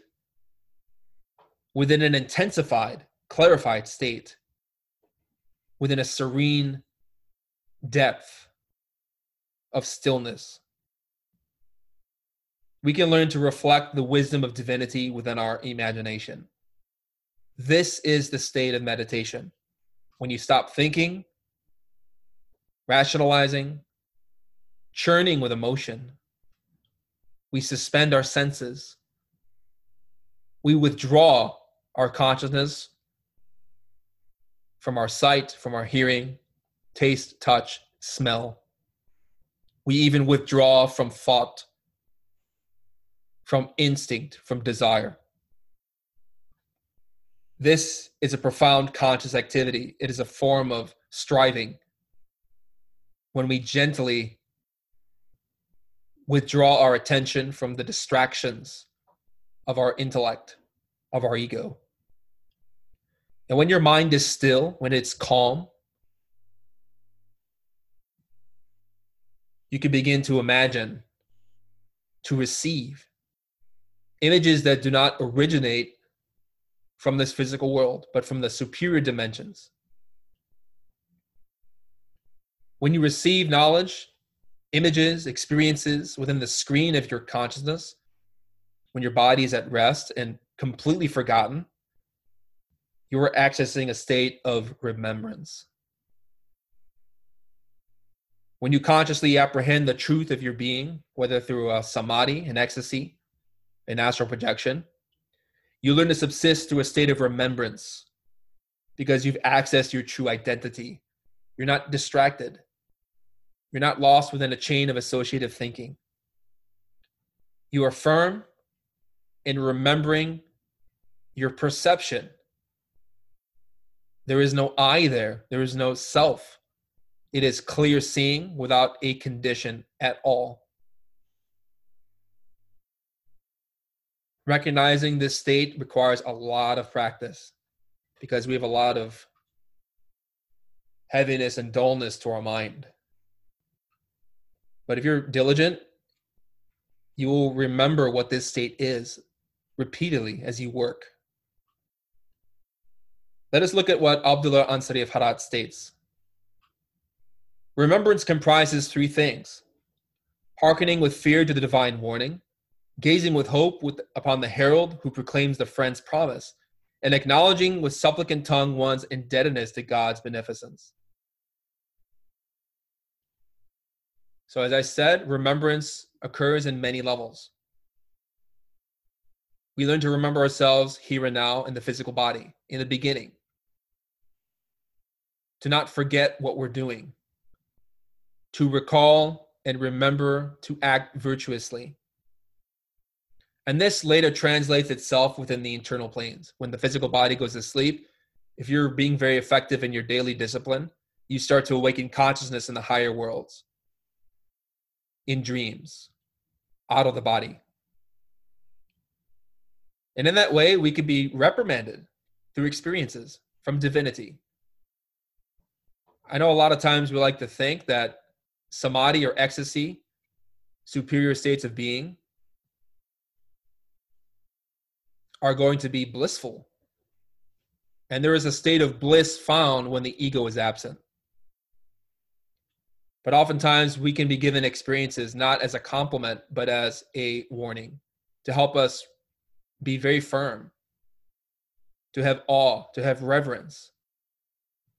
within an intensified, clarified state, within a serene depth of stillness. We can learn to reflect the wisdom of divinity within our imagination. This is the state of meditation. When you stop thinking, rationalizing, churning with emotion, we suspend our senses. We withdraw our consciousness from our sight, from our hearing, taste, touch, smell, we even withdraw from thought, from instinct, from desire. This is a profound conscious activity. It is a form of striving. When we gently withdraw our attention from the distractions of our intellect, of our ego. And when your mind is still, when it's calm, you can begin to imagine, to receive images that do not originate from this physical world, but from the superior dimensions. When you receive knowledge, images, experiences within the screen of your consciousness, when your body is at rest and completely forgotten, you are accessing a state of remembrance. When you consciously apprehend the truth of your being, whether through a samadhi, an ecstasy, an astral projection. You learn to subsist through a state of remembrance because you've accessed your true identity. You're not distracted. You're not lost within a chain of associative thinking. You are firm in remembering your perception. There is no I there, there is no self. It is clear seeing without a condition at all. Recognizing this state requires a lot of practice because we have a lot of heaviness and dullness to our mind. But if you're diligent, you will remember what this state is repeatedly as you work. Let us look at what Abdullah Ansari of Herat states. Remembrance comprises three things hearkening with fear to the divine warning, gazing with hope with, upon the herald who proclaims the friend's promise, and acknowledging with supplicant tongue one's indebtedness to God's beneficence. So, as I said, remembrance occurs in many levels. We learn to remember ourselves here and now in the physical body, in the beginning, to not forget what we're doing, to recall and remember to act virtuously. And this later translates itself within the internal planes. When the physical body goes to sleep, if you're being very effective in your daily discipline, you start to awaken consciousness in the higher worlds in dreams, out of the body. And in that way, we could be reprimanded through experiences from divinity. I know a lot of times we like to think that samadhi or ecstasy, superior states of being, are going to be blissful. And there is a state of bliss found when the ego is absent. But oftentimes we can be given experiences not as a compliment, but as a warning to help us be very firm, to have awe, to have reverence.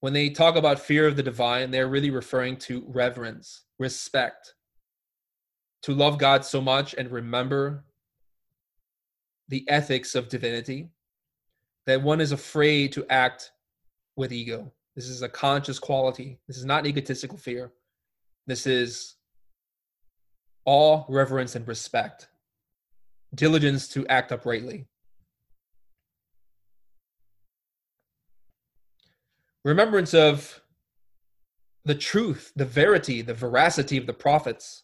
When they talk about fear of the divine, they're really referring to reverence, respect, to love God so much and remember the ethics of divinity that one is afraid to act with ego. This is a conscious quality. This is not egotistical fear. This is all reverence and respect, diligence to act uprightly. Remembrance of the truth, the verity, the veracity of the prophets,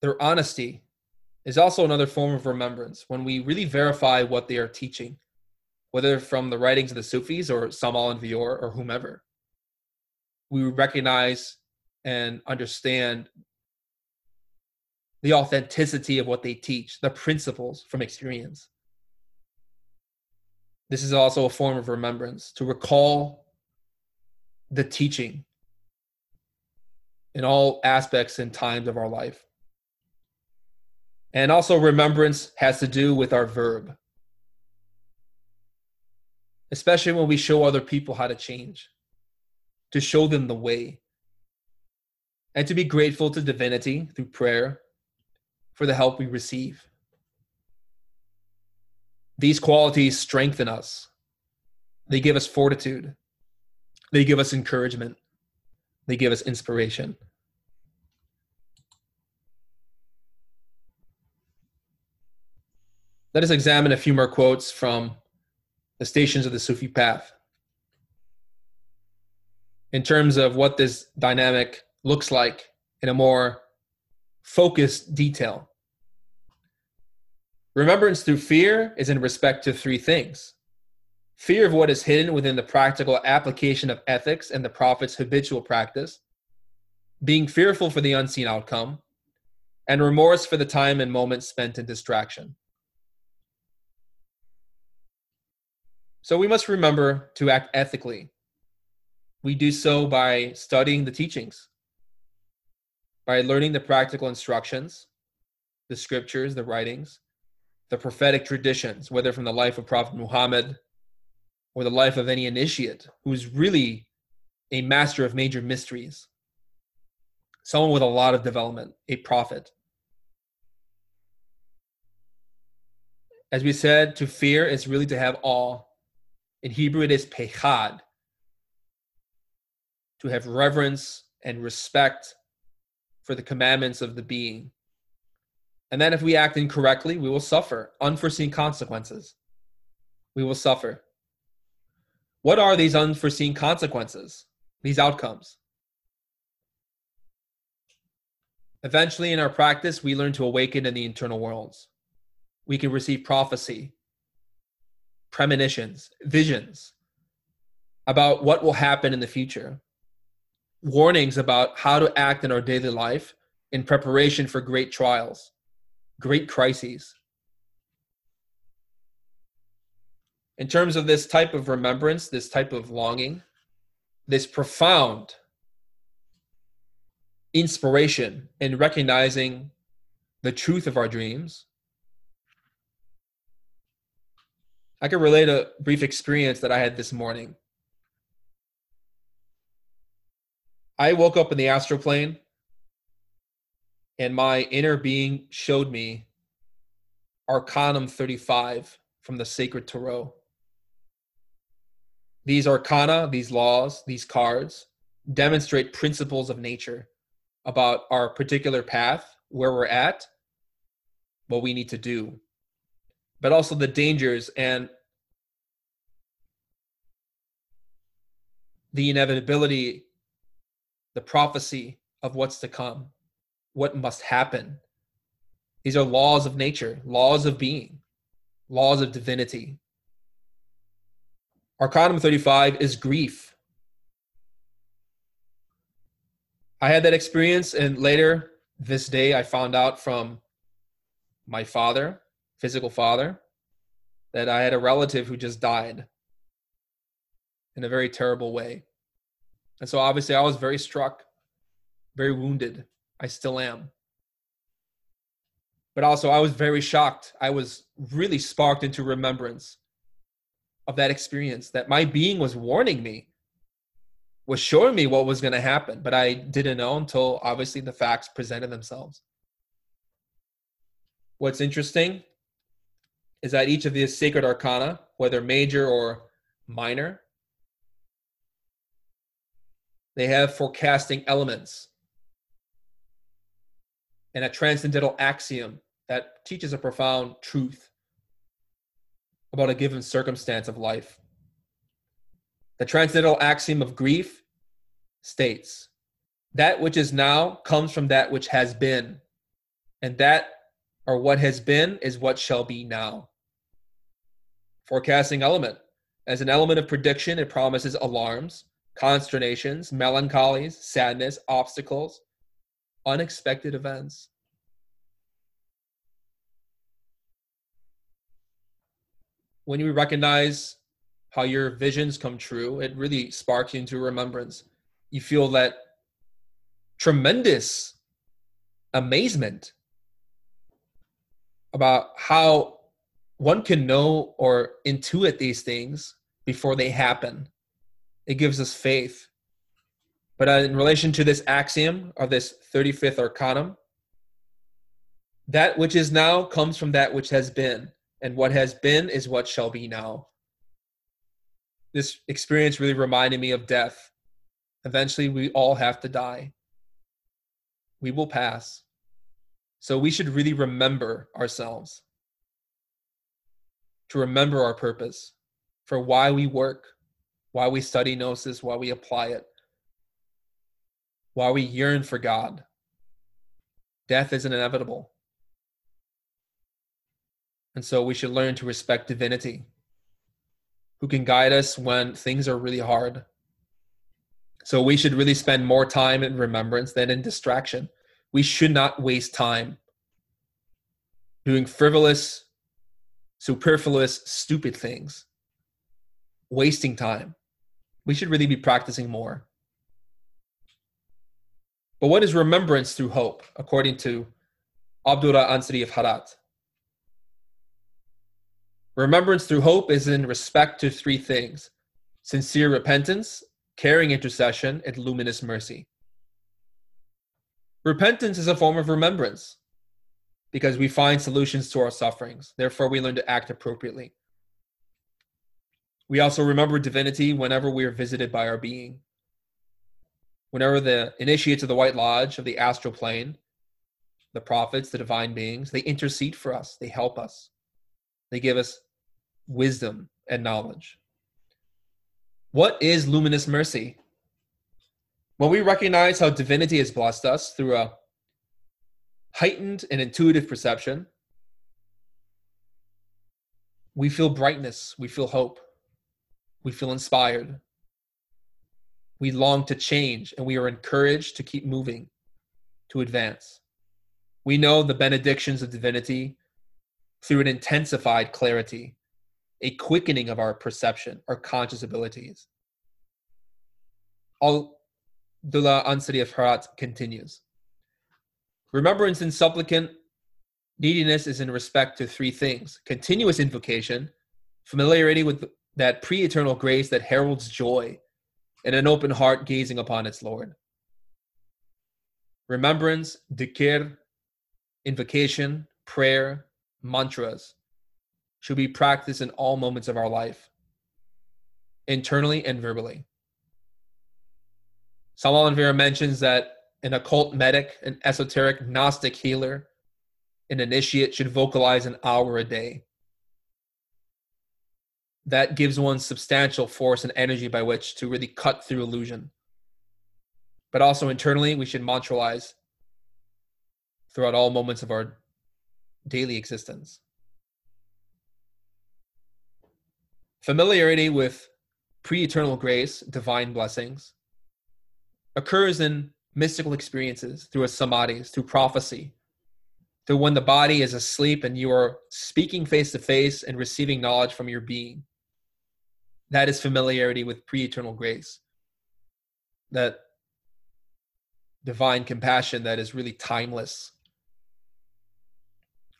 their honesty is also another form of remembrance when we really verify what they are teaching, whether from the writings of the Sufis or Samael Aun Weor or whomever we recognize and understand the authenticity of what they teach, the principles from experience. This is also a form of remembrance to recall the teaching in all aspects and times of our life. And also, remembrance has to do with our verb, especially when we show other people how to change to show them the way, and to be grateful to divinity through prayer for the help we receive. These qualities strengthen us. They give us fortitude. They give us encouragement. They give us inspiration. Let us examine a few more quotes from the stations of the Sufi path in terms of what this dynamic looks like in a more focused detail. Remembrance through fear is in respect to three things. Fear of what is hidden within the practical application of ethics and the prophet's habitual practice, being fearful for the unseen outcome, and remorse for the time and moment spent in distraction. So we must remember to act ethically. We do so by studying the teachings, by learning the practical instructions, the scriptures, the writings, the prophetic traditions, whether from the life of Prophet Muhammad or the life of any initiate who's really a master of major mysteries, someone with a lot of development, a prophet. As we said, to fear is really to have awe. In Hebrew, it is pechad, to have reverence and respect for the commandments of the being. And then if we act incorrectly, we will suffer unforeseen consequences. We will suffer. What are these unforeseen consequences, these outcomes? Eventually, in our practice, we learn to awaken in the internal worlds. We can receive prophecy, premonitions, visions about what will happen in the future, warnings about how to act in our daily life in preparation for great trials, great crises. In terms of this type of remembrance, this type of longing, this profound inspiration in recognizing the truth of our dreams. I can relate a brief experience that I had this morning. I woke up in the astral plane and my inner being showed me Arcanum 35 from the Sacred Tarot. These arcana, these laws, these cards demonstrate principles of nature about our particular path, where we're at, what we need to do, but also the dangers and the inevitability, the prophecy of what's to come, what must happen. These are laws of nature, laws of being, laws of divinity. Arcanum 35 is grief I had that experience, and later this day, I found out from my father, physical father, that I had a relative who just died in a very terrible way. And so obviously, I was very struck, very wounded. I still am. But also, I was very shocked. I was really sparked into remembrance of that experience that my being was warning me was showing me what was going to happen, but I didn't know until obviously the facts presented themselves. What's interesting is that each of these sacred arcana, whether major or minor, they have forecasting elements and a transcendental axiom that teaches a profound truth about a given circumstance of life. The transcendental axiom of grief states that which is now comes from that which has been, and that or what has been is what shall be now. Forecasting element. As an element of prediction, it promises alarms, consternations, melancholies, sadness, obstacles, unexpected events. When you recognize how your visions come true, it really sparks you into remembrance. You feel that tremendous amazement about how one can know or intuit these things before they happen. It gives us faith. But uh, in relation to this axiom of this 35th arcanum, that which is now comes from that which has been, and what has been is what shall be now this experience really reminded me of death. Eventually, we all have to die. We will pass. So we should really remember ourselves, to remember our purpose for why we work, why we study Gnosis, why we apply it, why we yearn for God. Death is inevitable. And so we should learn to respect divinity who can guide us when things are really hard. So we should really spend more time in remembrance than in distraction. We should not waste time doing frivolous, superfluous, stupid things, wasting time. We should really be practicing more. But what is remembrance through hope, according to Abdullah Ansari of Herat? Remembrance through hope is in respect to three things sincere repentance, caring intercession, and luminous mercy. Repentance is a form of remembrance. because we find solutions to our sufferings. Therefore, we learn to act appropriately. We also remember divinity whenever we are visited by our being. Whenever the initiates of the White Lodge of the astral plane, the prophets, the divine beings, they intercede for us, they help us, they give us wisdom and knowledge. What is luminous mercy? When we recognize how divinity has blessed us through a heightened and intuitive perception, we feel brightness, we feel hope, we feel inspired. We long to change and we are encouraged to keep moving, to advance. We know the benedictions of divinity through an intensified clarity, a quickening of our perception, our conscious abilities. Al Dullah Ansari of Herat continues. Remembrance and supplicant neediness is in respect to three things continuous invocation, familiarity with that pre eternal grace that heralds joy, and an open heart gazing upon its Lord. Remembrance, dhikr, invocation, prayer, mantras should be practiced in all moments of our life, internally and verbally. Samael Aun Weor mentions that an occult medic, an esoteric Gnostic healer, an initiate should vocalize an hour a day. That gives one substantial force and energy by which to really cut through illusion. But also internally, we should mantralize throughout all moments of our daily existence. Familiarity with pre eternal grace, divine blessings, occurs in mystical experiences, through a samadhis, through prophecy, through when the body is asleep and you are speaking face to face and receiving knowledge from your being. That is familiarity with pre eternal grace. That divine compassion that is really timeless.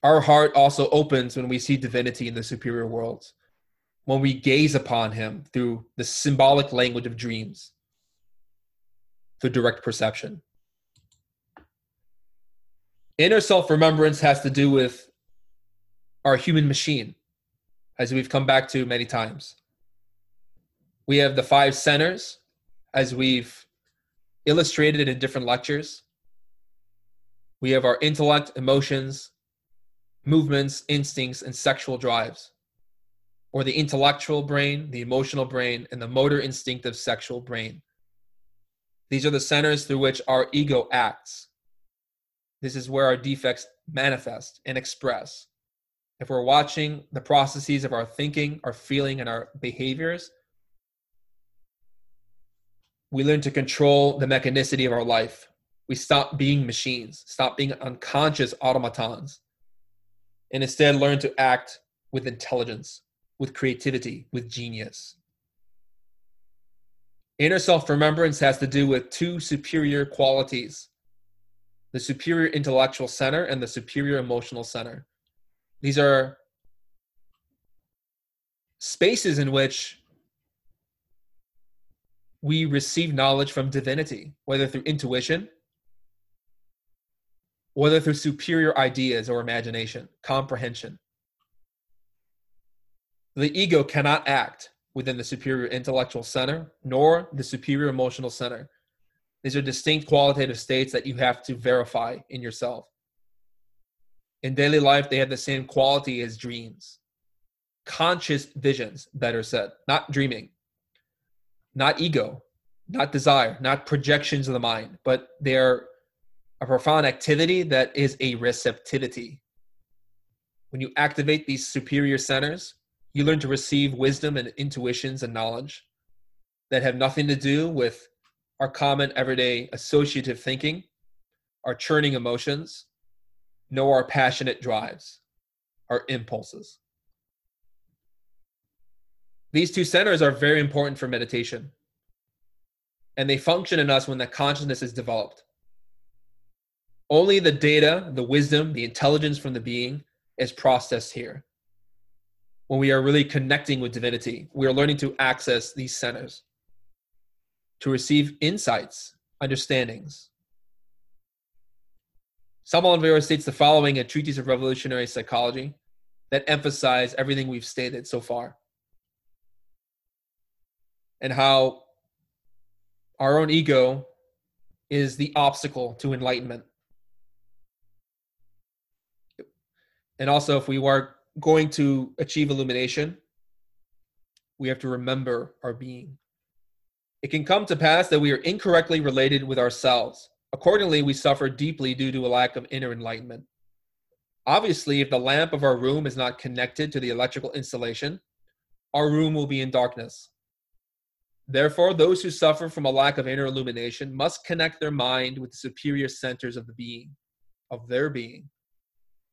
Our heart also opens when we see divinity in the superior worlds, when we gaze upon him through the symbolic language of dreams the direct perception. Inner self remembrance has to do with our human machine, as we've come back to many times. We have the five centers, as we've illustrated in different lectures. We have our intellect, emotions, movements, instincts, and sexual drives, or the intellectual brain, the emotional brain, and the motor instinctive sexual brain. These are the centers through which our ego acts. This is where our defects manifest and express. If we're watching the processes of our thinking, our feeling, and our behaviors, we learn to control the mechanicity of our life. We stop being machines, stop being unconscious automatons, and instead learn to act with intelligence, with creativity, with genius. Inner self remembrance has to do with two superior qualities the superior intellectual center and the superior emotional center. These are spaces in which we receive knowledge from divinity, whether through intuition, whether through superior ideas or imagination, comprehension. The ego cannot act within the superior intellectual center nor the superior emotional center. These are distinct qualitative states that you have to verify in yourself. In daily life, they have the same quality as dreams. Conscious visions, better said, not dreaming, not ego, not desire, not projections of the mind, but they're a profound activity that is a receptivity. When you activate these superior centers, you learn to receive wisdom and intuitions and knowledge that have nothing to do with our common everyday associative thinking, our churning emotions, nor our passionate drives, our impulses. These two centers are very important for meditation, and they function in us when the consciousness is developed. Only the data, the wisdom, the intelligence from the being is processed here when we are really connecting with divinity, we are learning to access these centers to receive insights, understandings. Samael Aun Weor states the following in Treatise of Revolutionary Psychology that emphasize everything we've stated so far. And how our own ego is the obstacle to enlightenment. And also, if we are going to achieve illumination, we have to remember our being. It can come to pass that we are incorrectly related with ourselves. Accordingly, we suffer deeply due to a lack of inner enlightenment. Obviously, if the lamp of our room is not connected to the electrical installation, our room will be in darkness. Therefore, those who suffer from a lack of inner illumination must connect their mind with the superior centers of the being, of their being.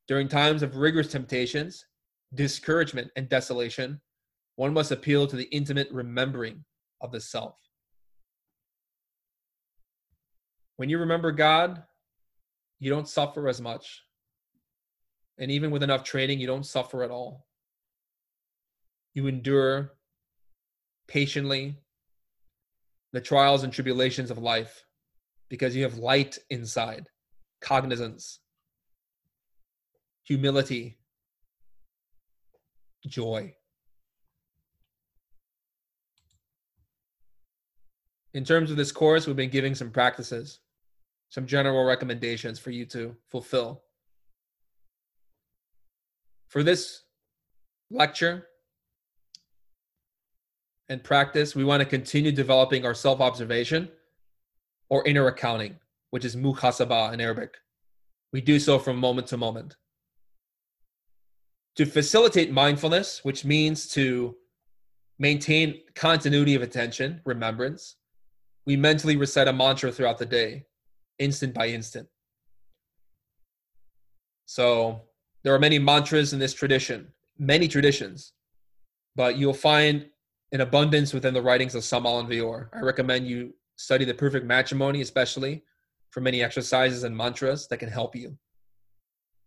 During times of rigorous temptations, discouragement, and desolation, one must appeal to the intimate remembering of the self. When you remember God, you don't suffer as much. And even with enough training, you don't suffer at all. You endure patiently the trials and tribulations of life because you have light inside, cognizance, humility, joy. In terms of this course, we've been giving some practices, some general recommendations for you to fulfill. For this lecture, and practice, we want to continue developing our self observation or inner accounting, which is muhasabah in Arabic. We do so from moment to moment. To facilitate mindfulness, which means to maintain continuity of attention, remembrance, we mentally recite a mantra throughout the day, instant by instant. So there are many mantras in this tradition, many traditions, but you'll find in abundance within the writings of Samael Aun Weor. I recommend you study the perfect matrimony, especially for many exercises and mantras that can help you.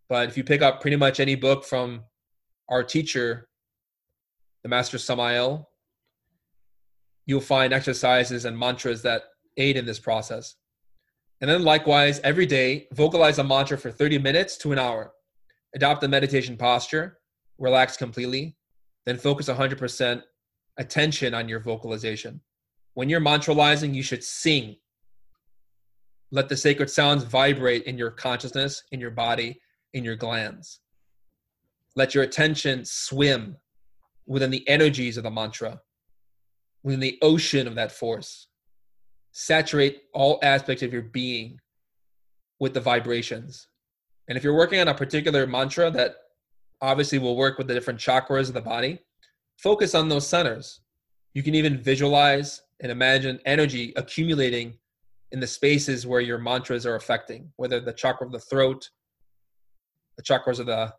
But if you pick up pretty much any book from our teacher, the Master Samael, you'll find exercises and mantras that aid in this process. And then likewise, every day, vocalize a mantra for 30 minutes to an hour. Adopt the meditation posture, relax completely, then focus 100% attention on your vocalization. When you're mantralizing, you should sing. Let the sacred sounds vibrate in your consciousness, in your body, in your glands. Let your attention swim within the energies of the mantra, within the ocean of that force. Saturate all aspects of your being with the vibrations. And if you're working on a particular mantra that obviously will work with the different chakras of the body, focus on those centers. You can even visualize and imagine energy accumulating in the spaces where your mantras are affecting, whether the chakra of the throat, the chakras of the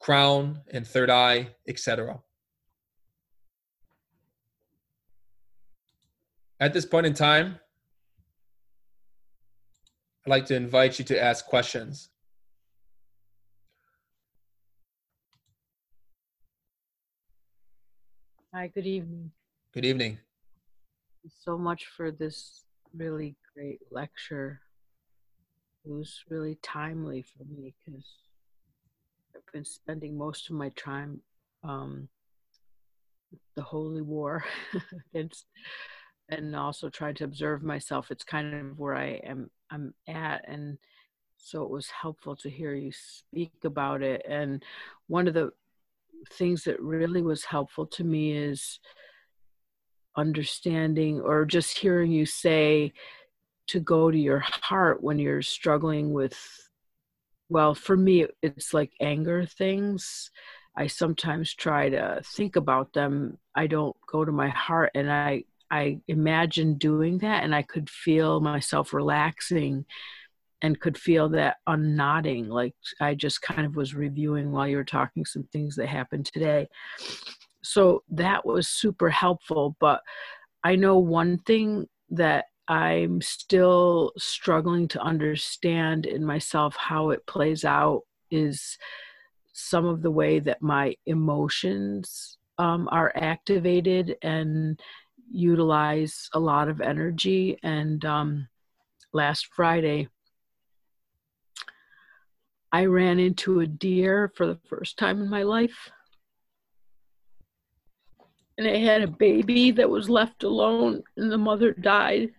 crown and third eye, etc. At this point in time, I'd like to invite you to ask questions. Hi, good evening. Good evening. so much for this really great lecture. It was really timely for me because I've been spending most of my time um, the holy war against and also trying to observe myself. It's kind of where I am I'm at and so it was helpful to hear you speak about it. And one of the things that really was helpful to me is understanding or just hearing you say to go to your heart when you're struggling with well for me it's like anger things. I sometimes try to think about them. I don't go to my heart and i i imagine doing that and i could feel myself relaxing and could feel that unknotting like i just kind of was reviewing while you were talking some things that happened today. So that was super helpful but i know one thing that i'm still struggling to understand in myself how it plays out is some of the way that my emotions um, are activated and utilize a lot of energy. And um, last friday I ran into a deer for the first time in my life. And it had a baby that was left alone, and the mother died.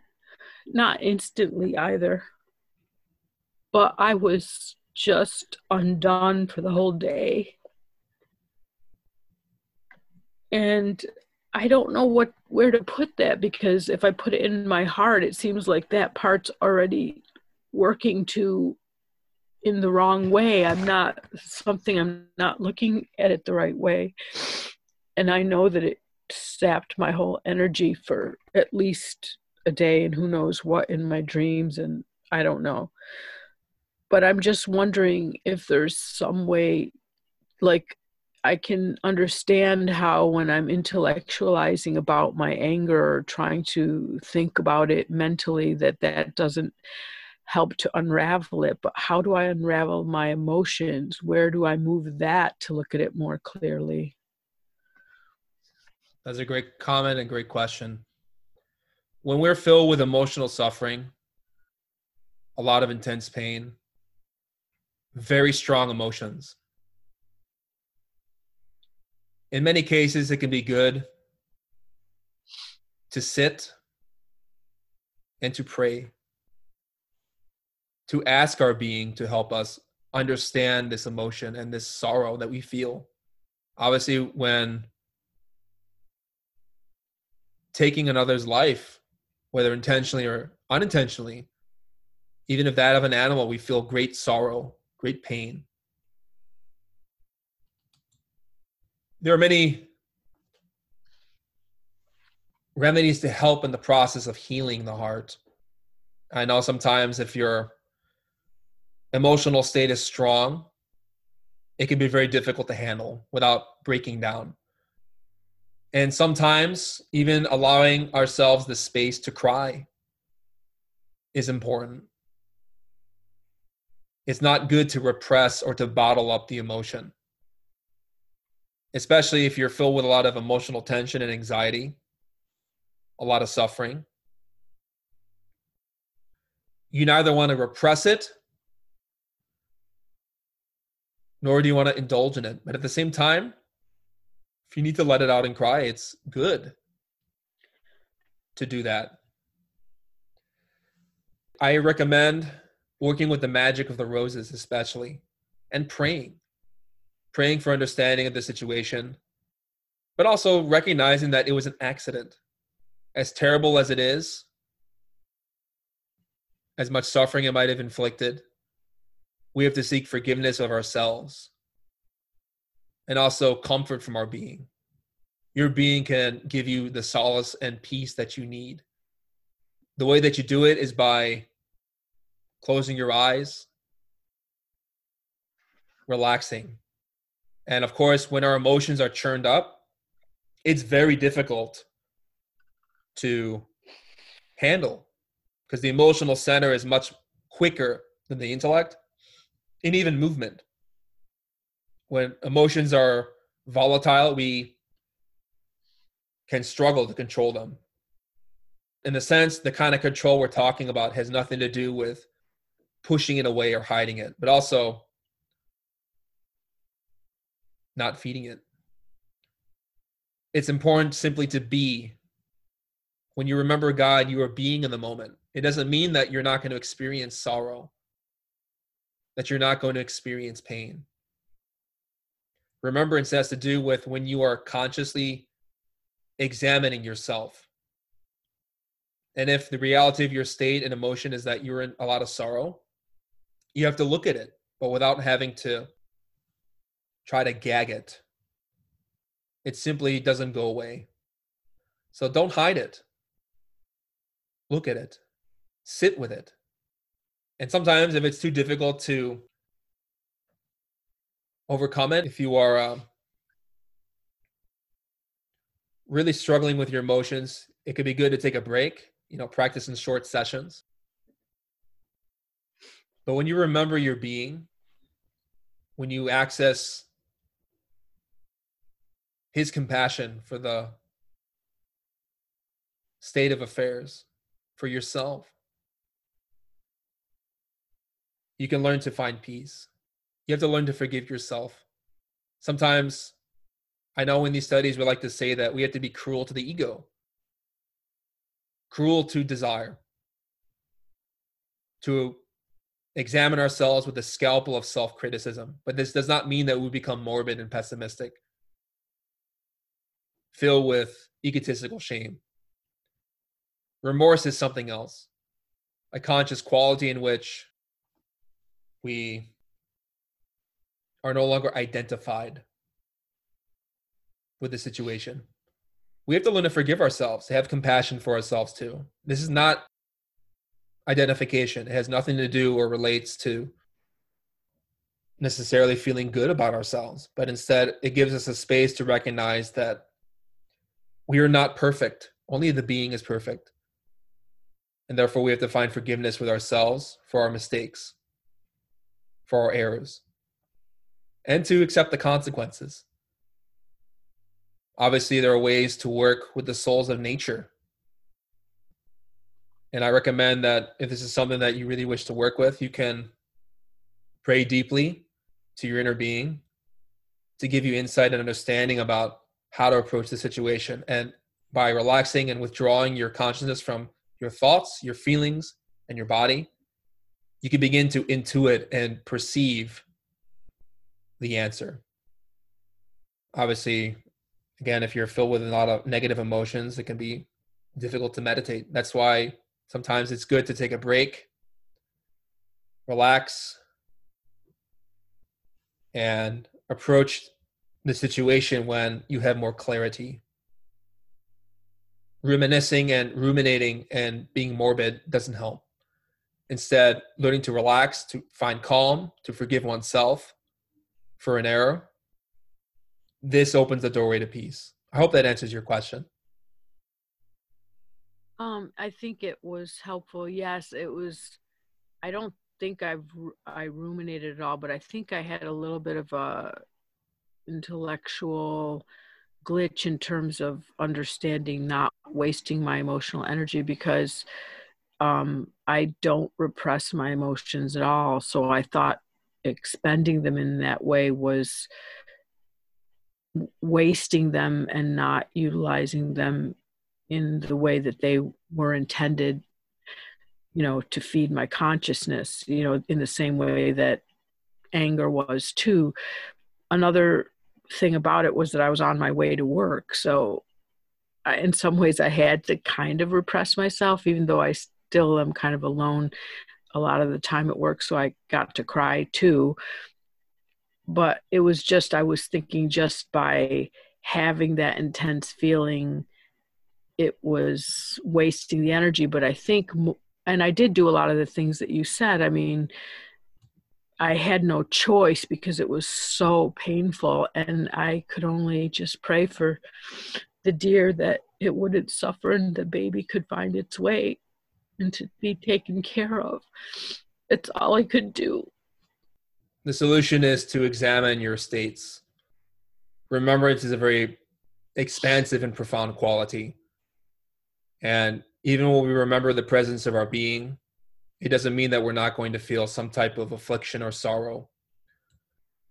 Not instantly either. But I was just undone for the whole day. And I don't know what where to put that because if I put it in my heart, it seems like that part's already working to in the wrong way. I'm not something I'm not looking at it the right way. And I know that it sapped my whole energy for at least a day and who knows what in my dreams and I don't know. But I'm just wondering if there's some way like I can understand how when I'm intellectualizing about my anger or trying to think about it mentally that that doesn't help to unravel it but how do I unravel my emotions? Where do I move that to look at it more clearly? That's a great comment and great question. When we're filled with emotional suffering a lot of intense pain very strong emotions. In many cases, it can be good to sit and to pray, to ask our being to help us understand this emotion and this sorrow that we feel. Obviously, when taking another's life, whether intentionally or unintentionally, even if that of an animal, we feel great sorrow, great pain. there are many remedies to help in the process of healing the heart. I know sometimes if your emotional state is strong, it can be very difficult to handle without breaking down. And sometimes even allowing ourselves the space to cry is important. It's not good to repress or to bottle up the emotion especially if you're filled with a lot of emotional tension and anxiety, a lot of suffering. You neither want to repress it nor do you want to indulge in it. But at the same time, if you need to let it out and cry, it's good to do that. I recommend working with the magic of the roses, especially, and praying praying for understanding of the situation, but also recognizing that it was an accident. As terrible as it is, as much suffering it might have inflicted, we have to seek forgiveness of ourselves and also comfort from our being. Your being can give you the solace and peace that you need. The way that you do it is by closing your eyes, relaxing, and of course, when our emotions are churned up, it's very difficult to handle because the emotional center is much quicker than the intellect and even movement. When emotions are volatile, we can struggle to control them. In a sense, the kind of control we're talking about has nothing to do with pushing it away or hiding it, but also not feeding it. It's important simply to be. When you remember God, you are being in the moment. It doesn't mean that you're not going to experience sorrow, that you're not going to experience pain. Remembrance has to do with when you are consciously examining yourself. And if the reality of your state and emotion is that you're in a lot of sorrow, you have to look at it, but without having to try to gag it. It simply doesn't go away. So don't hide it. Look at it. Sit with it. And sometimes, if it's too difficult to overcome it, if you are uh, really struggling with your emotions, it could be good to take a break, you know, practice in short sessions. But when you remember your being, when you access his compassion for the state of affairs for yourself. You can learn to find peace. You have to learn to forgive yourself. Sometimes I know in these studies we like to say that we have to be cruel to the ego, cruel to desire, to examine ourselves with the scalpel of self criticism. But this does not mean that we become morbid and pessimistic, filled with egotistical shame. Remorse is something else, a conscious quality in which we are no longer identified with the situation. We have to learn to forgive ourselves, to have compassion for ourselves too. This is not identification. It has nothing to do or relates to necessarily feeling good about ourselves, but instead it gives us a space to recognize that we are not perfect. Only the being is perfect. And therefore, we have to find forgiveness with ourselves for our mistakes, for our errors, and to accept the consequences. Obviously, there are ways to work with the souls of nature. And I recommend that if this is something that you really wish to work with, you can pray deeply to your inner being to give you insight and understanding about how to approach the situation. And by relaxing and withdrawing your consciousness from your thoughts, your feelings, and your body, you can begin to intuit and perceive the answer. Obviously, again, if you're filled with a lot of negative emotions, it can be difficult to meditate. That's why sometimes it's good to take a break, relax, and approach the situation when you have more clarity. Reminiscing and ruminating and being morbid doesn't help. Instead, learning to relax, to find calm, to forgive oneself for an error, this opens the doorway to peace. I hope that answers your question. Um, I think it was helpful. Yes, it was. I don't think I've I ruminated at all, but I think I had a little bit of a intellectual glitch in terms of understanding not wasting my emotional energy because um, I don't repress my emotions at all. So I thought expending them in that way was wasting them and not utilizing them in the way that they were intended you know to feed my consciousness you know in the same way that anger was too another thing about it was that i was on my way to work so I, in some ways i had to kind of repress myself even though i still am kind of alone a lot of the time at work so i got to cry too. But it was just i was thinking just by having that intense feeling it was wasting the energy. But i think and i did do a lot of the things that you said. I mean i had no choice because it was so painful and i could only just pray for the deer that it wouldn't suffer and the baby could find its way and to be taken care of it's all i could do the solution is to examine your states. Remembrance is a very expansive and profound quality. And even when we remember the presence of our being, it doesn't mean that we're not going to feel some type of affliction or sorrow.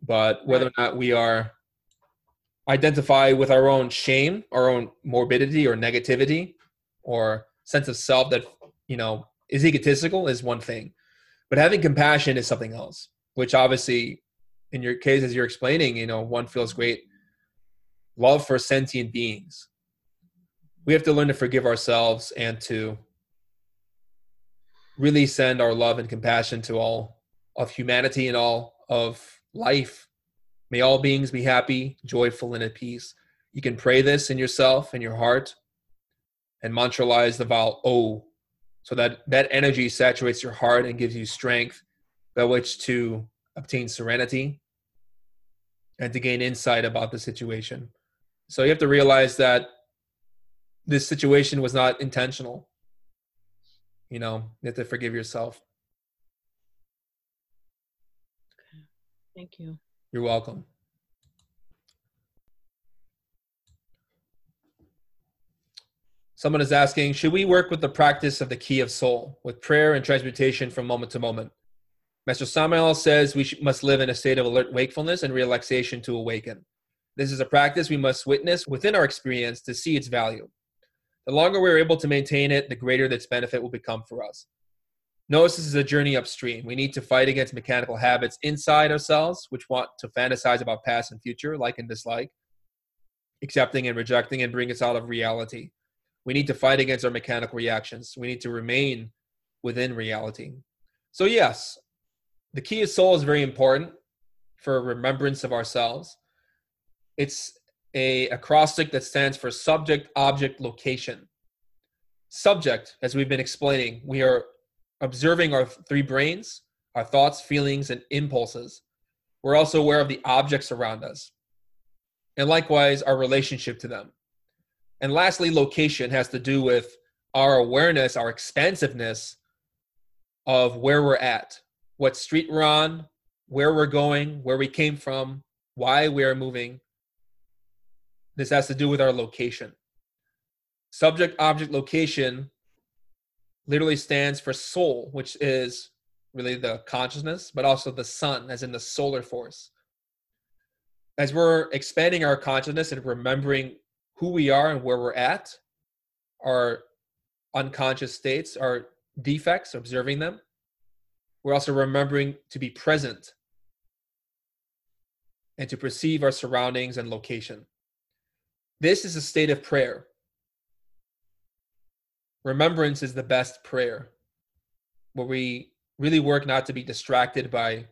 But whether or not we are identify with our own shame, our own morbidity or negativity, or sense of self that you know is egotistical is one thing. But having compassion is something else which obviously in your case as you're explaining you know one feels great. Love for sentient beings. We have to learn to forgive ourselves and to really send our love and compassion to all of humanity and all of life. May all beings be happy joyful and at peace. You can pray this in yourself in your heart and mantralize the vowel o so that that energy saturates your heart and gives you strength by which to obtain serenity and to gain insight about the situation. So you have to realize that this situation was not intentional. You know, you have to forgive yourself. Thank you. You're welcome. Someone is asking Should we work with the practice of the key of soul with prayer and transmutation from moment to moment? Master Samael says we must live in a state of alert wakefulness and relaxation to awaken. This is a practice we must witness within our experience to see its value. The longer we're able to maintain it, the greater its benefit will become for us. Notice this is a journey upstream. We need to fight against mechanical habits inside ourselves, which want to fantasize about past and future, like and dislike, accepting and rejecting, and bring us out of reality. We need to fight against our mechanical reactions. We need to remain within reality. So, yes, the key of SOL is very important for remembrance of ourselves. It's a acrostic that stands for subject, object, location. Subject, as we've been explaining, we are observing our three brains, our thoughts, feelings, and impulses. We're also aware of the objects around us, and likewise, our relationship to them. And lastly, location has to do with our awareness, our expansiveness of where we're at what street we're on, where we're going, where we came from, why we are moving. This has to do with our location. Subject object location literally stands for soul, which is really the consciousness, but also the sun, as in the solar force. As we're expanding our consciousness and remembering who we are and where we're at, our unconscious states, our defects, observing them, we're also remembering to be present and to perceive our surroundings and location. This is a state of prayer. Remembrance is the best prayer, where we really work not to be distracted by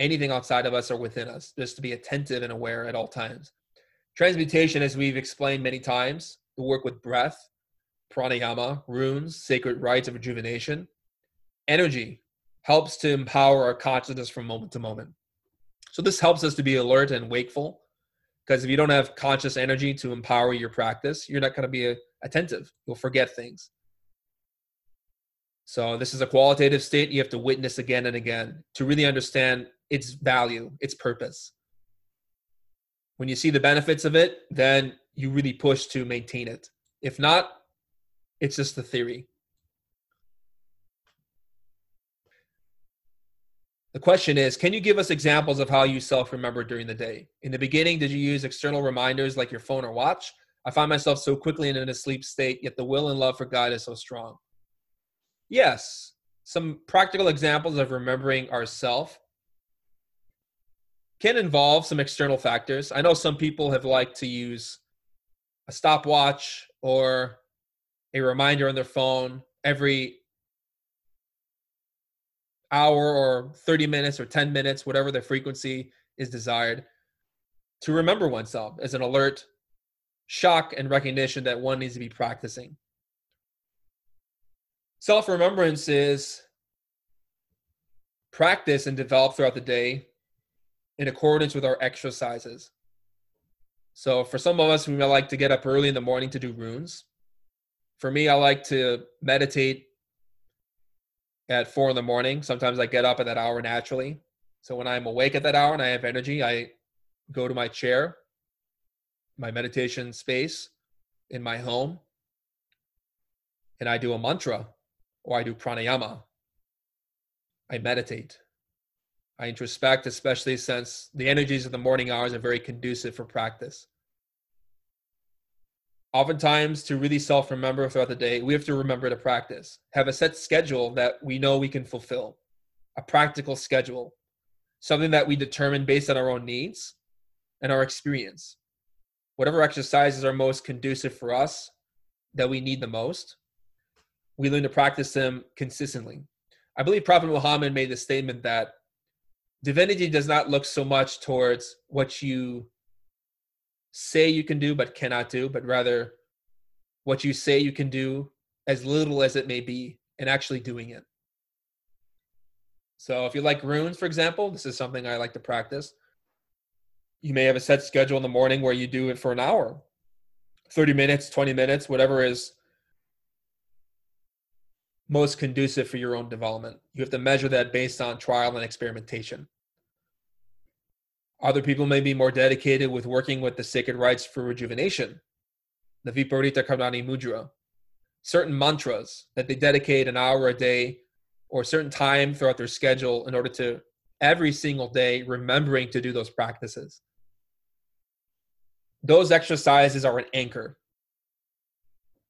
anything outside of us or within us, just to be attentive and aware at all times. Transmutation, as we've explained many times, the work with breath, pranayama, runes, sacred rites of rejuvenation, energy, helps to empower our consciousness from moment to moment. So this helps us to be alert and wakeful because if you don't have conscious energy to empower your practice, you're not going to be uh, attentive. You'll forget things. So this is a qualitative state you have to witness again and again to really understand its value, its purpose. When you see the benefits of it, then you really push to maintain it. If not, it's just the theory. The question is Can you give us examples of how you self remember during the day? In the beginning, did you use external reminders like your phone or watch? I find myself so quickly in a sleep state, yet the will and love for God is so strong. Yes, some practical examples of remembering ourself can involve some external factors. I know some people have liked to use a stopwatch or a reminder on their phone every hour or 30 minutes or 10 minutes, whatever the frequency is desired, to remember oneself as an alert shock and recognition that one needs to be practicing. Self remembrance is practice and develop throughout the day in accordance with our exercises. So, for some of us, we might like to get up early in the morning to do runes. For me, I like to meditate at four in the morning. Sometimes I get up at that hour naturally. So when I'm awake at that hour and I have energy, I go to my chair, my meditation space in my home, and I do a mantra or I do pranayama. I meditate. I introspect, especially since the energies of the morning hours are very conducive for practice oftentimes to really self remember throughout the day, we have to remember to practice, have a set schedule that we know we can fulfill, a practical schedule, something that we determine based on our own needs and our experience. Whatever exercises are most conducive for us that we need the most, we learn to practice them consistently. I believe Prophet Muhammad made the statement that divinity does not look so much towards what you say you can do but cannot do, but rather what you say you can do as little as it may be and actually doing it. So if you like runes, for example, this is something I like to practice. You may have a set schedule in the morning where you do it for an hour, 30 minutes, 20 minutes, whatever is most conducive for your own development. You have to measure that based on trial and experimentation. Other people may be more dedicated with working with the sacred rites for rejuvenation, the Viparita Karani Mudra, certain mantras that they dedicate an hour a day or a certain time throughout their schedule in order to every single day remembering to do those practices. Those exercises are an anchor.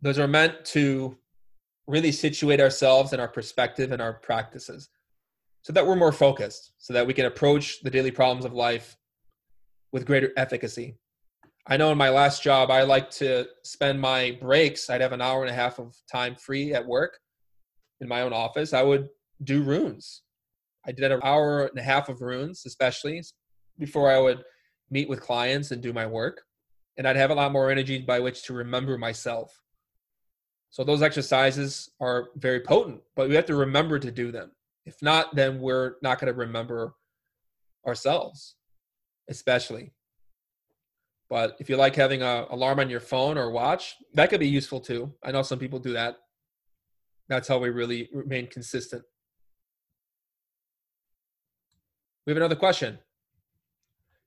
Those are meant to really situate ourselves and our perspective and our practices so that we're more focused, so that we can approach the daily problems of life with greater efficacy. I know in my last job, I like to spend my breaks. I'd have an hour and a half of time free at work in my own office. I would do runes. I did an hour and a half of runes, especially before I would meet with clients and do my work. And I'd have a lot more energy by which to remember myself. So those exercises are very potent, but we have to remember to do them. If not, then we're not going to remember ourselves, especially. But if you like having a alarm on your phone or watch, that could be useful too. I know some people do that. That's how we really remain consistent. We have another question.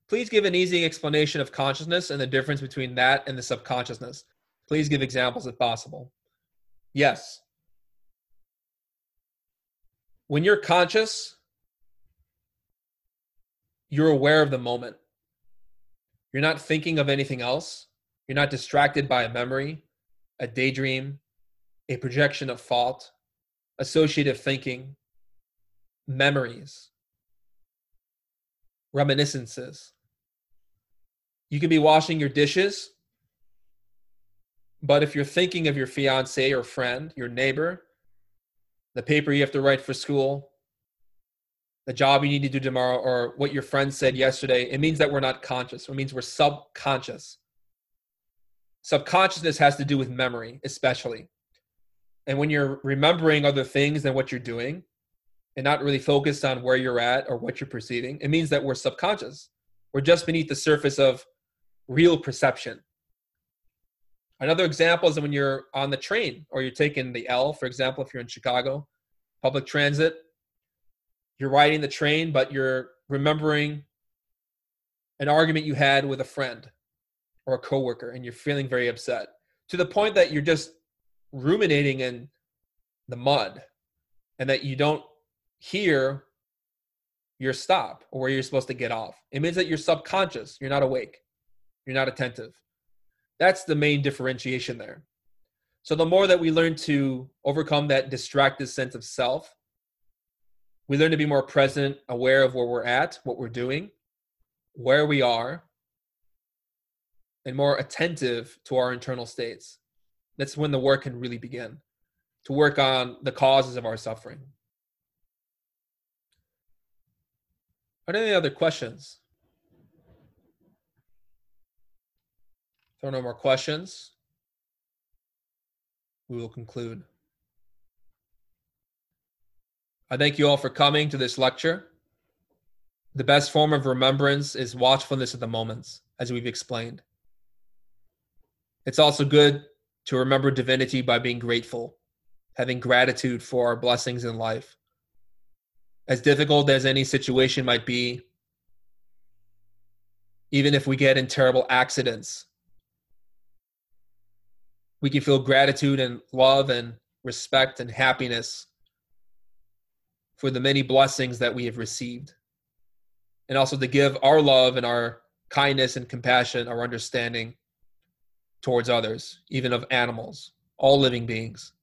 Please give an easy explanation of consciousness and the difference between that and the subconsciousness. Please give examples if possible. Yes. When you're conscious, you're aware of the moment. You're not thinking of anything else. You're not distracted by a memory, a daydream, a projection of fault, associative thinking, memories, reminiscences. You can be washing your dishes, but if you're thinking of your fiance or friend, your neighbor, the paper you have to write for school, the job you need to do tomorrow or what your friend said yesterday, it means that we're not conscious. It means we're subconscious. Subconsciousness has to do with memory, especially. And when you're remembering other things than what you're doing and not really focused on where you're at or what you're perceiving, it means that we're subconscious. We're just beneath the surface of real perception. Another example is when you're on the train or you're taking the L, for example, if you're in Chicago, public transit, you're riding the train, but you're remembering an argument you had with a friend or a coworker, and you're feeling very upset to the point that you're just ruminating in the mud and that you don't hear your stop or where you're supposed to get off. It means that you're subconscious, you're not awake, you're not attentive. That's the main differentiation there. So, the more that we learn to overcome that distracted sense of self we learn to be more present, aware of where we're at, what we're doing, where we are, and more attentive to our internal states. That's when the work can really begin to work on the causes of our suffering. Are there any other questions? There are no more questions, we will conclude. I thank you all for coming to this lecture. The best form of remembrance is watchfulness of the moments, as we've explained. It's also good to remember divinity by being grateful, having gratitude for our blessings in life. As difficult as any situation might be, even if we get in terrible accidents, we can feel gratitude and love and respect and happiness for the many blessings that we have received. And also to give our love and our kindness and compassion, our understanding towards others, even of animals, all living beings.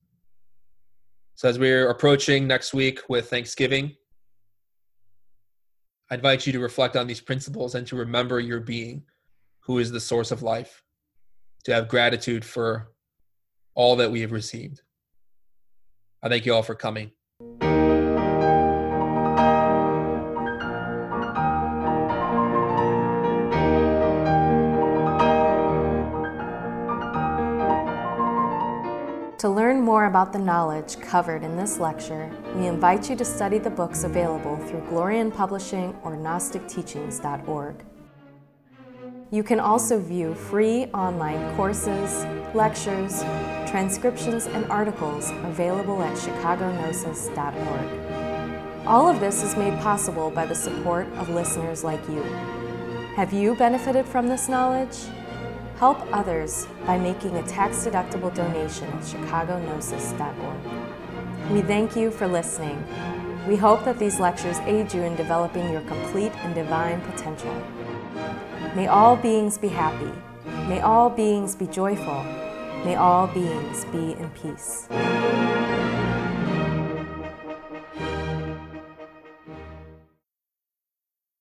So, as we're approaching next week with Thanksgiving, I invite you to reflect on these principles and to remember your being, who is the source of life, to have gratitude for all that we have received. I thank you all for coming. To learn more about the knowledge covered in this lecture, we invite you to study the books available through Glorian Publishing or GnosticTeachings.org. You can also view free online courses, lectures, transcriptions, and articles available at chicagognosis.org. All of this is made possible by the support of listeners like you. Have you benefited from this knowledge? Help others by making a tax-deductible donation at chicagognosis.org. We thank you for listening. We hope that these lectures aid you in developing your complete and divine potential. May all beings be happy. May all beings be joyful. May all beings be in peace.